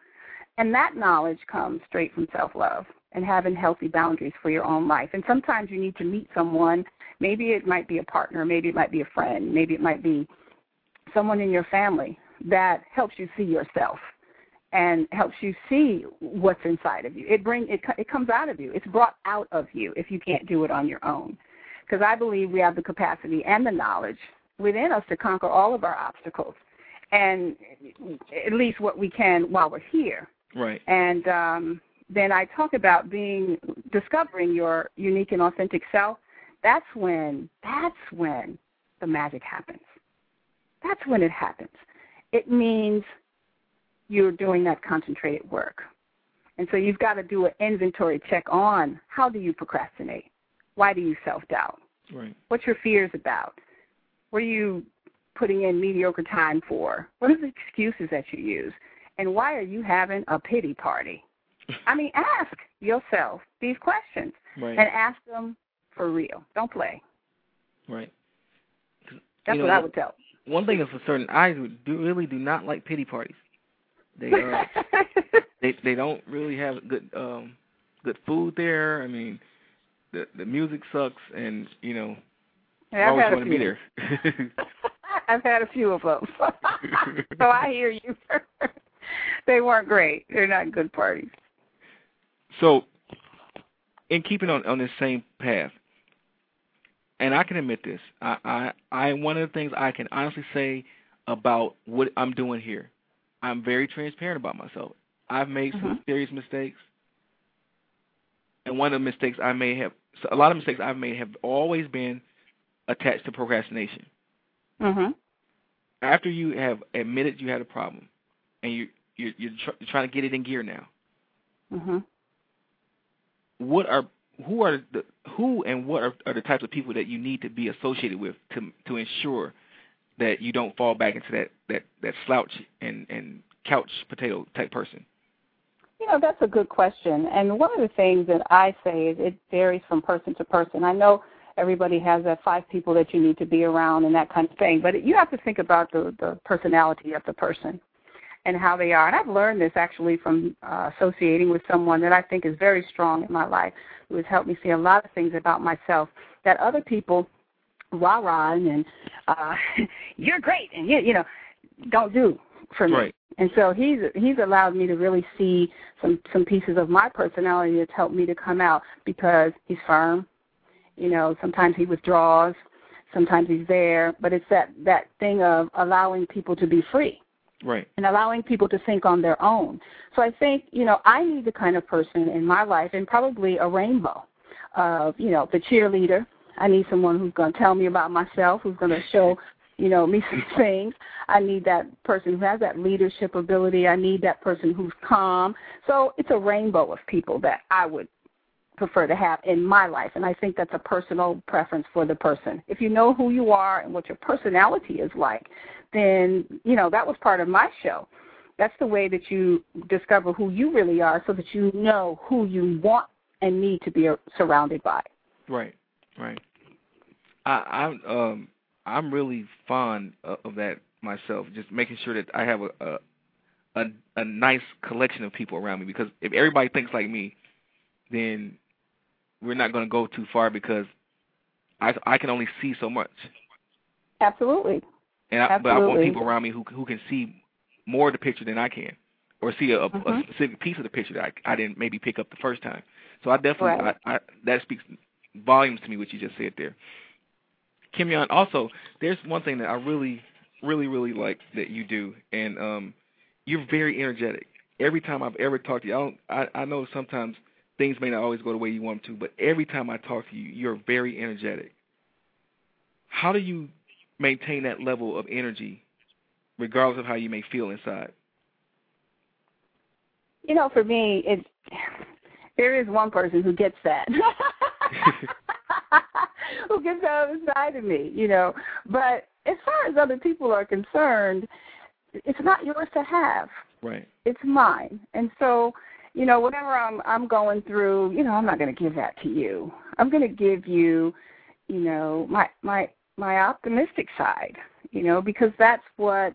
And that knowledge comes straight from self love and having healthy boundaries for your own life. And sometimes you need to meet someone. Maybe it might be a partner, maybe it might be a friend, maybe it might be someone in your family that helps you see yourself and helps you see what's inside of you. It bring it it comes out of you. It's brought out of you if you can't do it on your own. Because I believe we have the capacity and the knowledge within us to conquer all of our obstacles, and at least what we can while we're here. Right. And um, then I talk about being discovering your unique and authentic self. That's when that's when the magic happens. That's when it happens. It means you're doing that concentrated work. And so you've got to do an inventory check on how do you procrastinate? Why do you self doubt? Right. What's your fears about? What are you putting in mediocre time for? What are the excuses that you use? And why are you having a pity party? I mean, ask yourself these questions right. and ask them for real. Don't play. Right. That's you what I would tell. One thing is for certain, I do really do not like pity parties. They uh, they they don't really have good um good food there. I mean, the the music sucks, and you know, yeah, always want to be there. I've had a few of them, so I hear you. they weren't great. They're not good parties. So, in keeping on on this same path, and I can admit this, I I, I one of the things I can honestly say about what I'm doing here I'm very transparent about myself. I've made mm-hmm. some serious mistakes, and one of the mistakes I may have, a lot of mistakes I've made have always been attached to procrastination. Mm-hmm. After you have admitted you had a problem, and you you're, you're, tr- you're trying to get it in gear now, mm-hmm. what are who are the who and what are, are the types of people that you need to be associated with to to ensure that you don't fall back into that that that slouch and and couch potato type person? You know, that's a good question. And one of the things that I say is it varies from person to person. I know everybody has that five people that you need to be around and that kind of thing, but you have to think about the the personality of the person and how they are. And I've learned this actually from uh, associating with someone that I think is very strong in my life, who has helped me see a lot of things about myself that other people rah rah and uh, you're great and you you know don't do for me. Right. And so he's he's allowed me to really see some some pieces of my personality that's helped me to come out because he's firm. You know, sometimes he withdraws, sometimes he's there, but it's that that thing of allowing people to be free Right. and allowing people to think on their own. So I think, you know, I need the kind of person in my life and probably a rainbow of, you know, the cheerleader. I need someone who's going to tell me about myself, who's going to show, you know, me some things. I need that person who has that leadership ability. I need that person who's calm. So it's a rainbow of people that I would prefer to have in my life and I think that's a personal preference for the person. If you know who you are and what your personality is like, then you know that was part of my show. That's the way that you discover who you really are, so that you know who you want and need to be surrounded by. Right. Right. I, I'm um I'm really fond of, of that myself. Just making sure that I have a, a a a nice collection of people around me because if everybody thinks like me, then we're not going to go too far because I I can only see so much. Absolutely. And I, but I want people around me who who can see more of the picture than I can, or see a, a, a specific piece of the picture that I, I didn't maybe pick up the first time. So I definitely Right. I, I, that speaks volumes to me what you just said there. Kimyon, also there's one thing that I really really really like that you do, and um, you're very energetic. Every time I've ever talked to you, I don't I, I know sometimes things may not always go the way you want them to, but every time I talk to you, you're very energetic. How do you maintain that level of energy, regardless of how you may feel inside? You know, for me, it's there is one person who gets that. who gets the side of me, you know. But as far as other people are concerned, it's not yours to have. Right. It's mine. And so, you know, whatever I'm I'm going through, you know, I'm not going to give that to you. I'm going to give you, you know, my my my optimistic side, you know, because that's what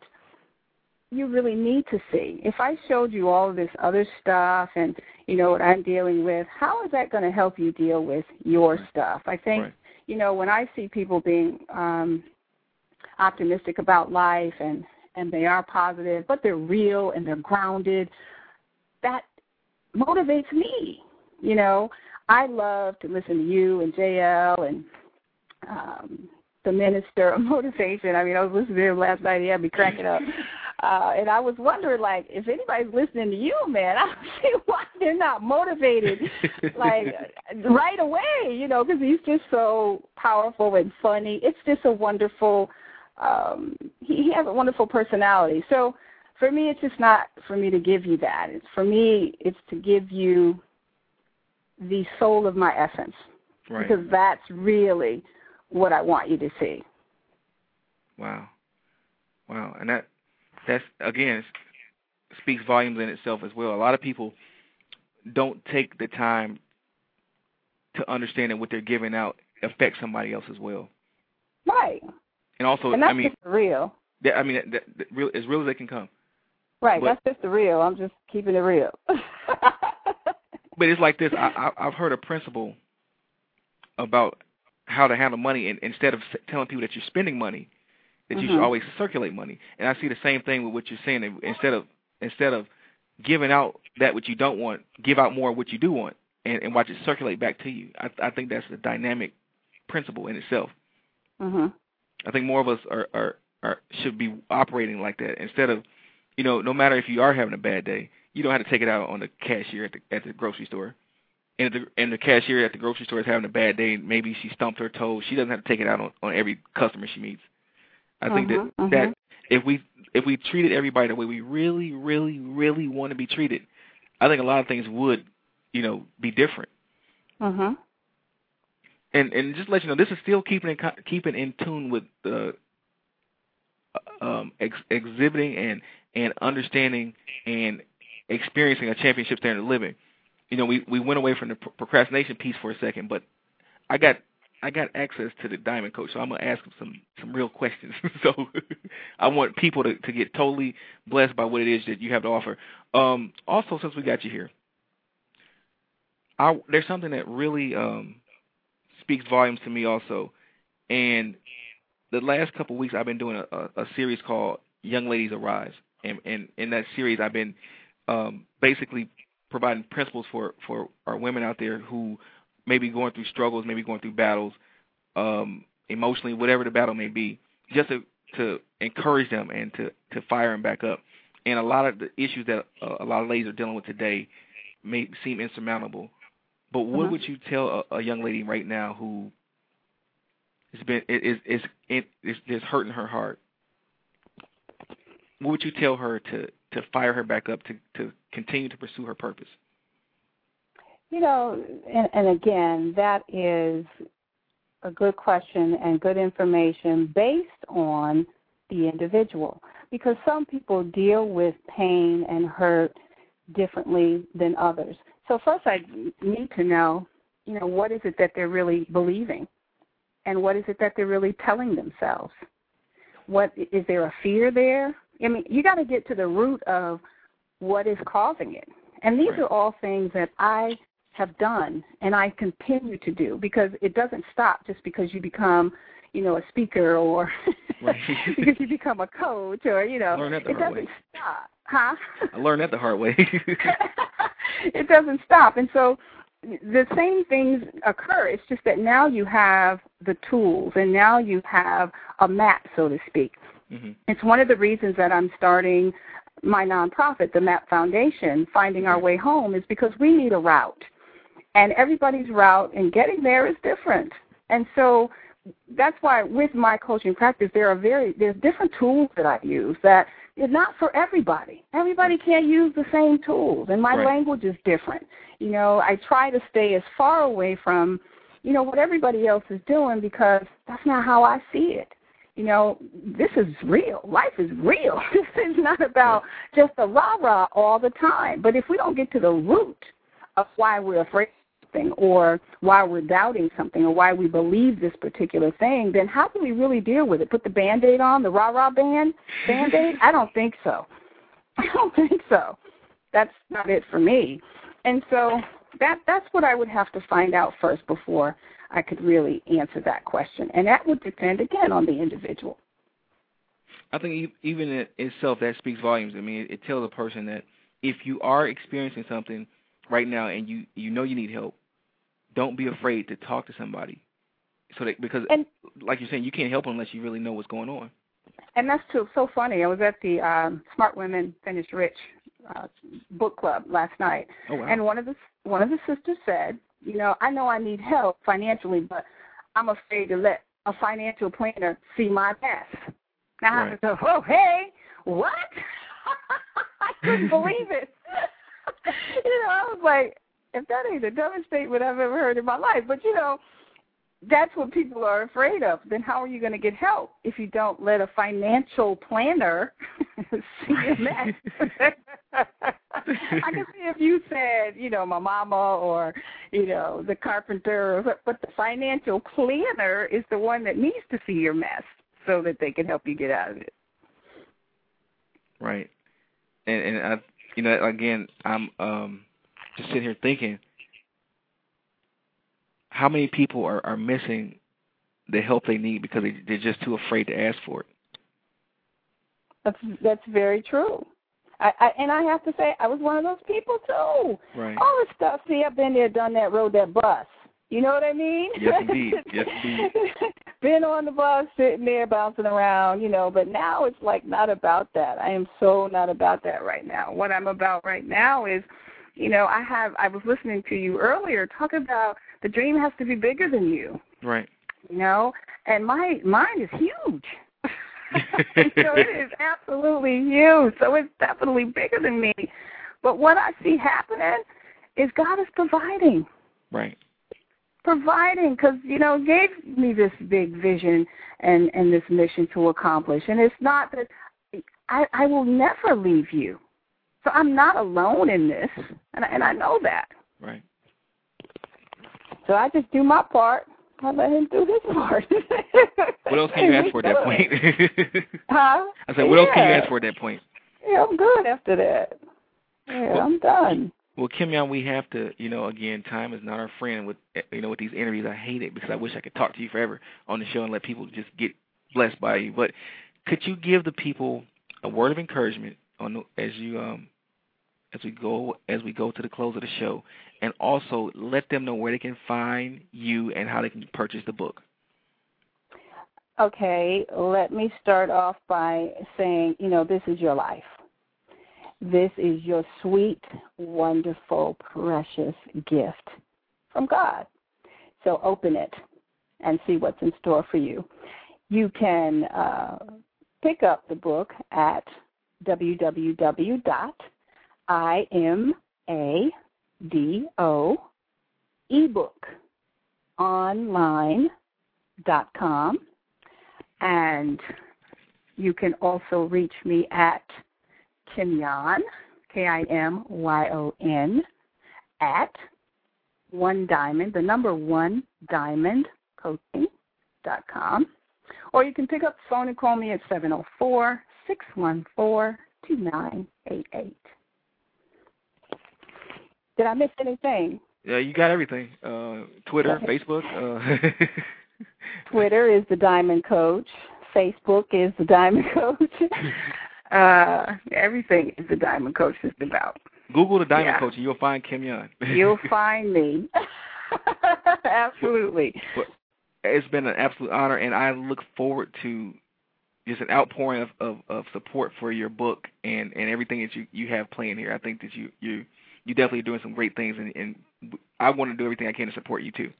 you really need to see. If I showed you all of this other stuff and you know what I'm dealing with, how is that going to help you deal with your stuff? I think Right. you know when I see people being um optimistic about life and and they are positive, but they're real and they're grounded, that motivates me. You know, I love to listen to you and JL and um the minister of motivation. I mean, I was listening to him last night. He had me cracking up. Uh, and I was wondering, like, if anybody's listening to you, man, I don't see why they're not motivated, like, right away, you know, because he's just so powerful and funny. It's just a wonderful, um, he, he has a wonderful personality. So for me, it's just not for me to give you that. It's for me, it's to give you the soul of my essence Right. because that's really what I want you to see. Wow. Wow. And that that's again speaks volumes in itself as well. A lot of people don't take the time to understand that what they're giving out affects somebody else as well. Right. And also, and that's I mean, real. that, I mean, that, that real as real as they can come. Right, but- that's just the real. I'm just keeping it real. But it's like this. I, I, I've heard a principle about how to handle money, and instead of telling people that you're spending money, that you should Mhm. always circulate money. And I see the same thing with what you're saying. Instead of instead of giving out that which you don't want, give out more of what you do want, and, and watch it circulate back to you. I, I think that's a dynamic principle in itself. mhm. I think more of us are, are are should be operating like that instead of, you know, no matter if you are having a bad day, you don't have to take it out on the cashier at the at the grocery store. And the and the cashier at the grocery store is having a bad day. Maybe she stumped her toe. She doesn't have to take it out on, on every customer she meets. I think Mhm, that mhm. that if we if we treated everybody the way we really really really want to be treated, I think a lot of things would, you know, be different. Mhm. and and just let you know, this is still keeping in keeping in tune with the um, ex- exhibiting and and understanding and experiencing a championship standard of living. You know, we we went away from the procrastination piece for a second, but I got I got access to the Diamond Coach, so I'm gonna ask him some some real questions. so I want people to to get totally blessed by what it is that you have to offer. Um, also, since we got you here, I, there's something that really um, speaks volumes to me also, and the last couple of weeks I've been doing a, a, a series called Young Ladies Arise, and, and in that series I've been um, basically providing principles for for our women out there who may be going through struggles, maybe going through battles, um, emotionally, whatever the battle may be, just to to encourage them and to to fire them back up. And a lot of the issues that uh, a lot of ladies are dealing with today may seem insurmountable. But what uh-huh. would you tell a, a young lady right now who has been is is is is, is hurting her heart? What would you tell her to to fire her back up to to continue to pursue her purpose? You know, and, and again, that is a good question and good information based on the individual because some people deal with pain and hurt differently than others. So first I need to know, you know, what is it that they're really believing and what is it that they're really telling themselves? What is there a fear there? I mean, you got to get to the root of what is causing it. And these right. are all things that I have done and I continue to do because it doesn't stop just because you become, you know, a speaker or right. because you become a coach or, you know, it doesn't way. stop. Huh? I learned that the hard way. it doesn't stop. And so the same things occur. It's just that now you have the tools and now you have a map, so to speak. Mm-hmm. It's one of the reasons that I'm starting my nonprofit, the MAP Foundation, Finding Our Way Home, is because we need a route. And everybody's route in getting there is different. And so that's why with my coaching practice there are very there's different tools that I use that is not for everybody. Everybody can't use the same tools and my right. language is different. You know, I try to stay as far away from, you know, what everybody else is doing because that's not how I see it you know, this is real. Life is real. This is not about just the rah rah all the time. But if we don't get to the root of why we're afraid of something or why we're doubting something or why we believe this particular thing, then how do we really deal with it? Put the band aid on, the rah rah band band aid? I don't think so. I don't think so. That's not it for me. And so that that's what I would have to find out first before I could really answer that question. And that would depend, again, on the individual. I think even in itself that speaks volumes. I mean, it tells a person that if you are experiencing something right now and you you know you need help, don't be afraid to talk to somebody. So that because, and, like you're saying, you can't help unless you really know what's going on. And that's too, so funny. I was at the um, Smart Women Finish Rich uh, book club last night, oh, wow. and one of the one of the sisters said, you know, I know I need help financially, but I'm afraid to let a financial planner see my mess. Now right. I go, oh, hey, what? I couldn't believe it. you know, I was like, if that ain't the dumbest statement I've ever heard in my life. But, you know, that's what people are afraid of. Then how are you going to get help if you don't let a financial planner see your mess? I can see if you said, you know, my mama or, you know, the carpenter, but the financial planner is the one that needs to see your mess so that they can help you get out of it. Right. And and I you know, again, I'm um just sitting here thinking how many people are, are missing the help they need because they, they're just too afraid to ask for it. That's that's very true. I, I and I have to say I was one of those people too. Right. All the stuff. See, I've been there, done that, rode that bus. You know what I mean? Yes, indeed. Yes, indeed. been on the bus, sitting there, bouncing around. You know, but now it's like not about that. I am so not about that right now. What I'm about right now is, you know, I have. I was listening to you earlier talk about the dream has to be bigger than you. Right. You know, and my mine is huge. so it is absolutely huge. So it's definitely bigger than me. But what I see happening is God is providing. Right. providing because you know gave me this big vision and and this mission to accomplish and it's not that i i will never leave you so i'm not alone in this and I, and i know that right so i just do my part I let him do his part. what else can you ask for at that point? huh? I said, what yeah. else can you ask for at that point? Yeah, I'm good after that. Yeah, well, I'm done. Well, Kimyon, we have to, you know, again, time is not our friend with, you know, with these interviews. I hate it because I wish I could talk to you forever on the show and let people just get blessed by you. But could you give the people a word of encouragement on as you um as we go as we go to the close of the show, and also let them know where they can find you and how they can purchase the book. Okay, let me start off by saying, you know, this is your life. This is your sweet, wonderful, precious gift from God. So open it and see what's in store for you. You can uh, pick up the book at www.imado ebook online.com and you can also reach me at Kimyon, K-I-M-Y-O-N, at one diamond, the number one diamond coaching dot com. Or you can pick up the phone and call me at seven zero four six one four two nine eight eight. Did I miss anything? Yeah, you got everything. Uh, Twitter, Facebook. Uh, Twitter is the Diamond Coach. Facebook is the Diamond Coach. uh, everything is the Diamond Coach is about. Google the Diamond Yeah. Coach and you'll find Kimyon. You'll find me. Absolutely. But it's been an absolute honor, and I look forward to just an outpouring of, of, of support for your book and, and everything that you, you have planned here. I think that you you you definitely are doing some great things, and, and I want to do everything I can to support you too.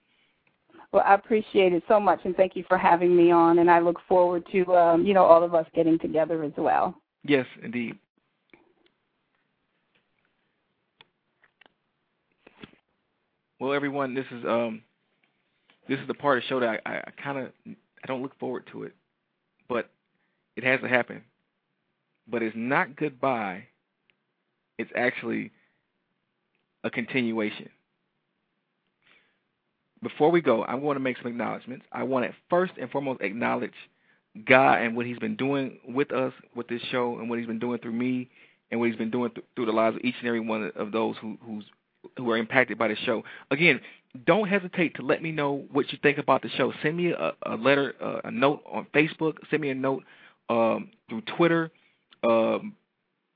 Well, I appreciate it so much, and thank you for having me on. And I look forward to um, you know all of us getting together as well. Yes, indeed. Well, everyone, this is um, this is the part of the show that I, I, I kind of I don't look forward to it, but it has to happen. But it's not goodbye. It's actually a continuation. Before we go, I want to make some acknowledgments. I want to first and foremost acknowledge God and what He's been doing with us with this show, and what He's been doing through me, and what He's been doing th- through the lives of each and every one of those who who's who are impacted by the show. Again, don't hesitate to let me know what you think about the show. Send me a, a letter, uh, a note on Facebook. Send me a note um, through Twitter. Um,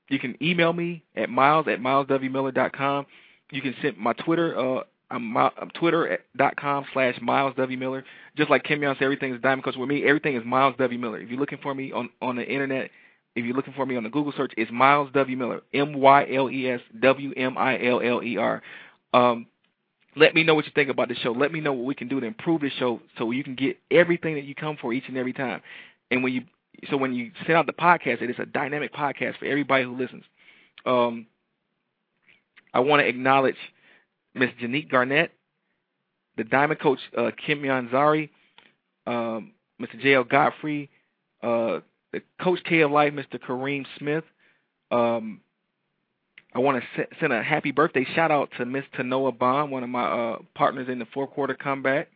you can email me at myles at myleswmiller.com. You can send my Twitter. Uh, I'm, I'm twitter.com slash Myles W. Miller. Just like Kimyon said, everything is Diamond Coach with me. Everything is Myles W. Miller. If you're looking for me on, on the internet, if you're looking for me on the Google search, it's Myles W. Miller. M-Y-L-E-S W-M-I-L-L-E-R. Um, let me know what you think about the show. Let me know what we can do to improve the show so you can get everything that you come for each and every time. And when you so when you send out the podcast, it is a dynamic podcast for everybody who listens. Um, I want to acknowledge Miss Janique Garnett, the Diamond Coach uh, Kim Yanzari, um, Mr. J.L. Godfrey, uh, the Coach K of Life, Mr. Kareem Smith. Um, I want to send a happy birthday shout out to Miss Tanoa Bond, one of my uh, partners in the four quarter comeback,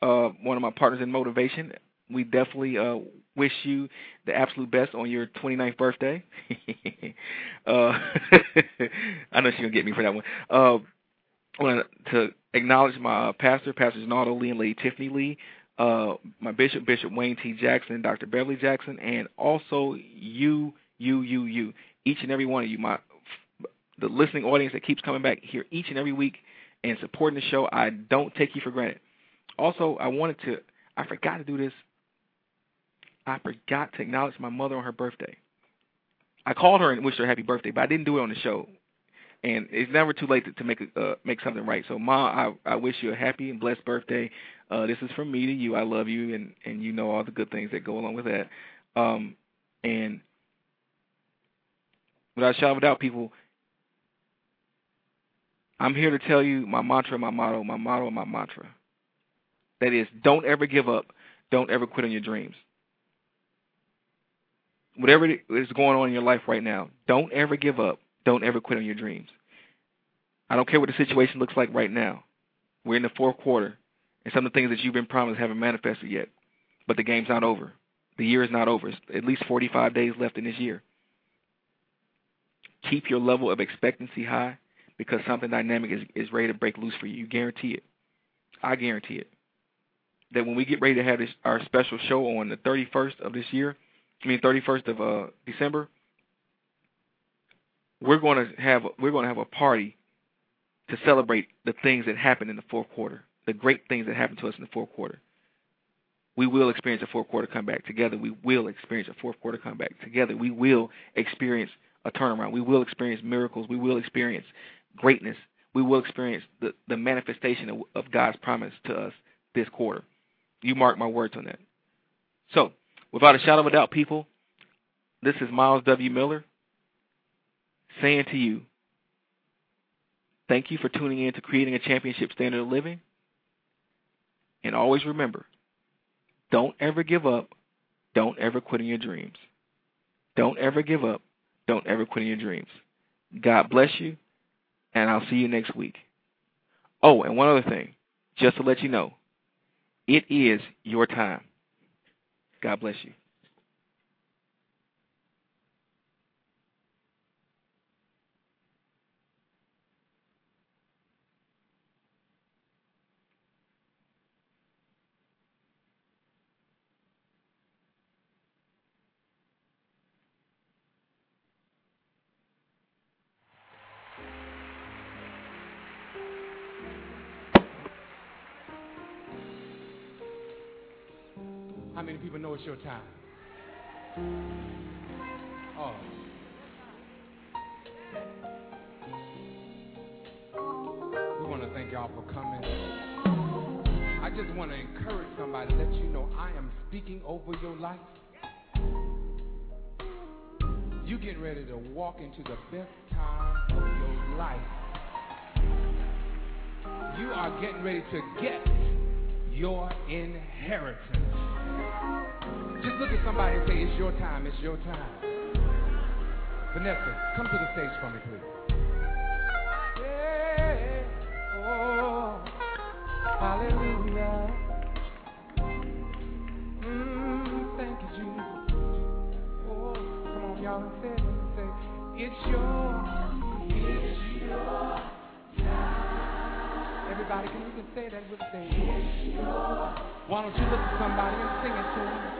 uh, one of my partners in motivation. We definitely uh, wish you the absolute best on your 29th birthday. uh, I know she's gonna get me for that one. Uh, I want to acknowledge my pastor, Pastor Donaldo Lee and Lady Tiffany Lee, uh, my bishop, Bishop Wayne T. Jackson, Dr. Beverly Jackson, and also you, you, you, you, each and every one of you, my the listening audience that keeps coming back here each and every week and supporting the show. I don't take you for granted. Also, I wanted to, I forgot to do this. I forgot to acknowledge my mother on her birthday. I called her and wished her happy birthday, but I didn't do it on the show. And it's never too late to, to make a, uh, make something right. So, Ma, I, I wish you a happy and blessed birthday. Uh, this is from me to you. I love you, and and you know all the good things that go along with that. Um, and without a doubt, people, I'm here to tell you my mantra, my motto, my motto, my mantra. That is, don't ever give up. Don't ever quit on your dreams. Whatever is going on in your life right now, don't ever give up. Don't ever quit on your dreams. I don't care what the situation looks like right now. We're in the fourth quarter, and some of the things that you've been promised haven't manifested yet. But the game's not over. The year is not over. It's at least 45 days left in this year. Keep your level of expectancy high because something dynamic is, is ready to break loose for you. You guarantee it. I guarantee it. That when we get ready to have this, our special show on the 31st of this year, I mean 31st of uh, December, we're going to have we're going to have a party to celebrate the things that happened in the fourth quarter, the great things that happened to us in the fourth quarter. We will experience a fourth quarter comeback together. We will experience a fourth quarter comeback together. We will experience a turnaround. We will experience miracles. We will experience greatness. We will experience the, the manifestation of, of God's promise to us this quarter. You mark my words on that. So, without a shadow of a doubt, people, this is Myles W. Miller saying to you, thank you for tuning in to Creating a Championship Standard of Living. And always remember, don't ever give up. Don't ever quit on your dreams. Don't ever give up. Don't ever quit on your dreams. God bless you, and I'll see you next week. Oh, and one other thing, just to let you know, it is your time. God bless you. How many people know it's your time? Oh. We want to thank y'all for coming. I just want to encourage somebody, let you know I am speaking over your life. You getting ready to walk into the best time of your life. You are getting ready to get your inheritance. Just look at somebody and say, It's your time, it's your time. Vanessa, come to the stage for me, please. Yeah, oh, hallelujah. Mm, thank you, Jesus. Oh, come on, y'all, and say. Say, it's your, it's your time. Everybody, can you can say that with me? It's your Why don't you look at somebody and sing it to them?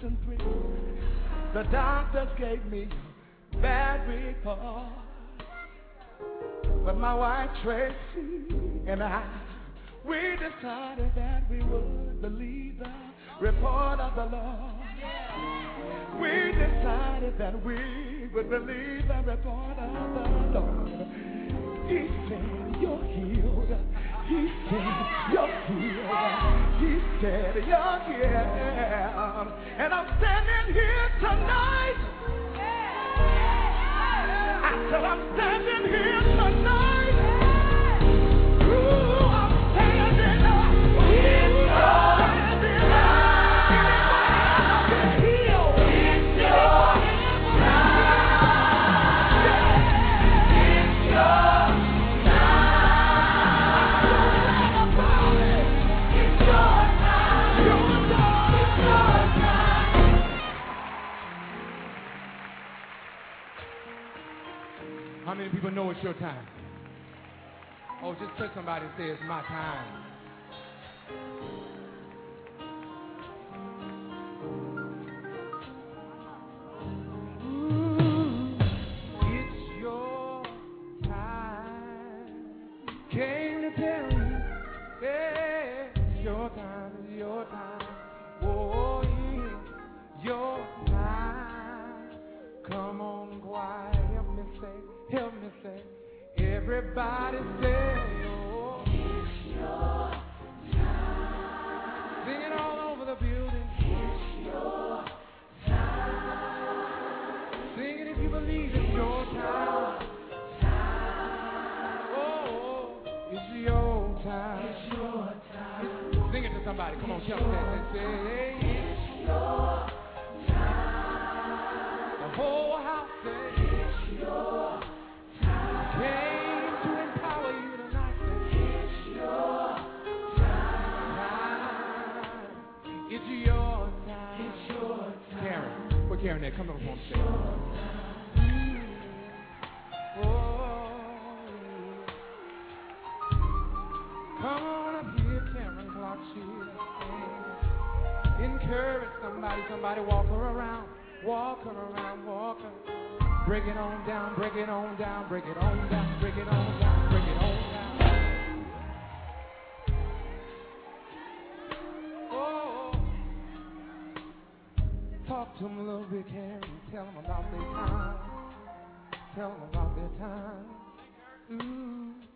2003. The doctors gave me bad report. But my wife Tracy and I, we decided that we would believe the report of the Lord. We decided that we would believe the report of the Lord. He said, You're healed. He said, You're healed. He said, You're healed. And I'm standing here people know it's your time? Oh, just touch somebody and say it's my time. Your time. Your time, say. Everybody say, oh, it's your time. Sing it all over the building. It's your time. Sing it if you believe it's your time. Oh, it's your time. It's your time. Sing it to somebody. Come on, tell them that. Say, hey. it's your time. Karen, Karen? Come on, on stage. Come on up here, Karen Clark. She encourage somebody, somebody walk her around, walk her around, walk her. Break it on down, break it on down, break it on down, break it on down, to them a little bit, Karen. Tell them about their time. Tell them about their time. Ooh.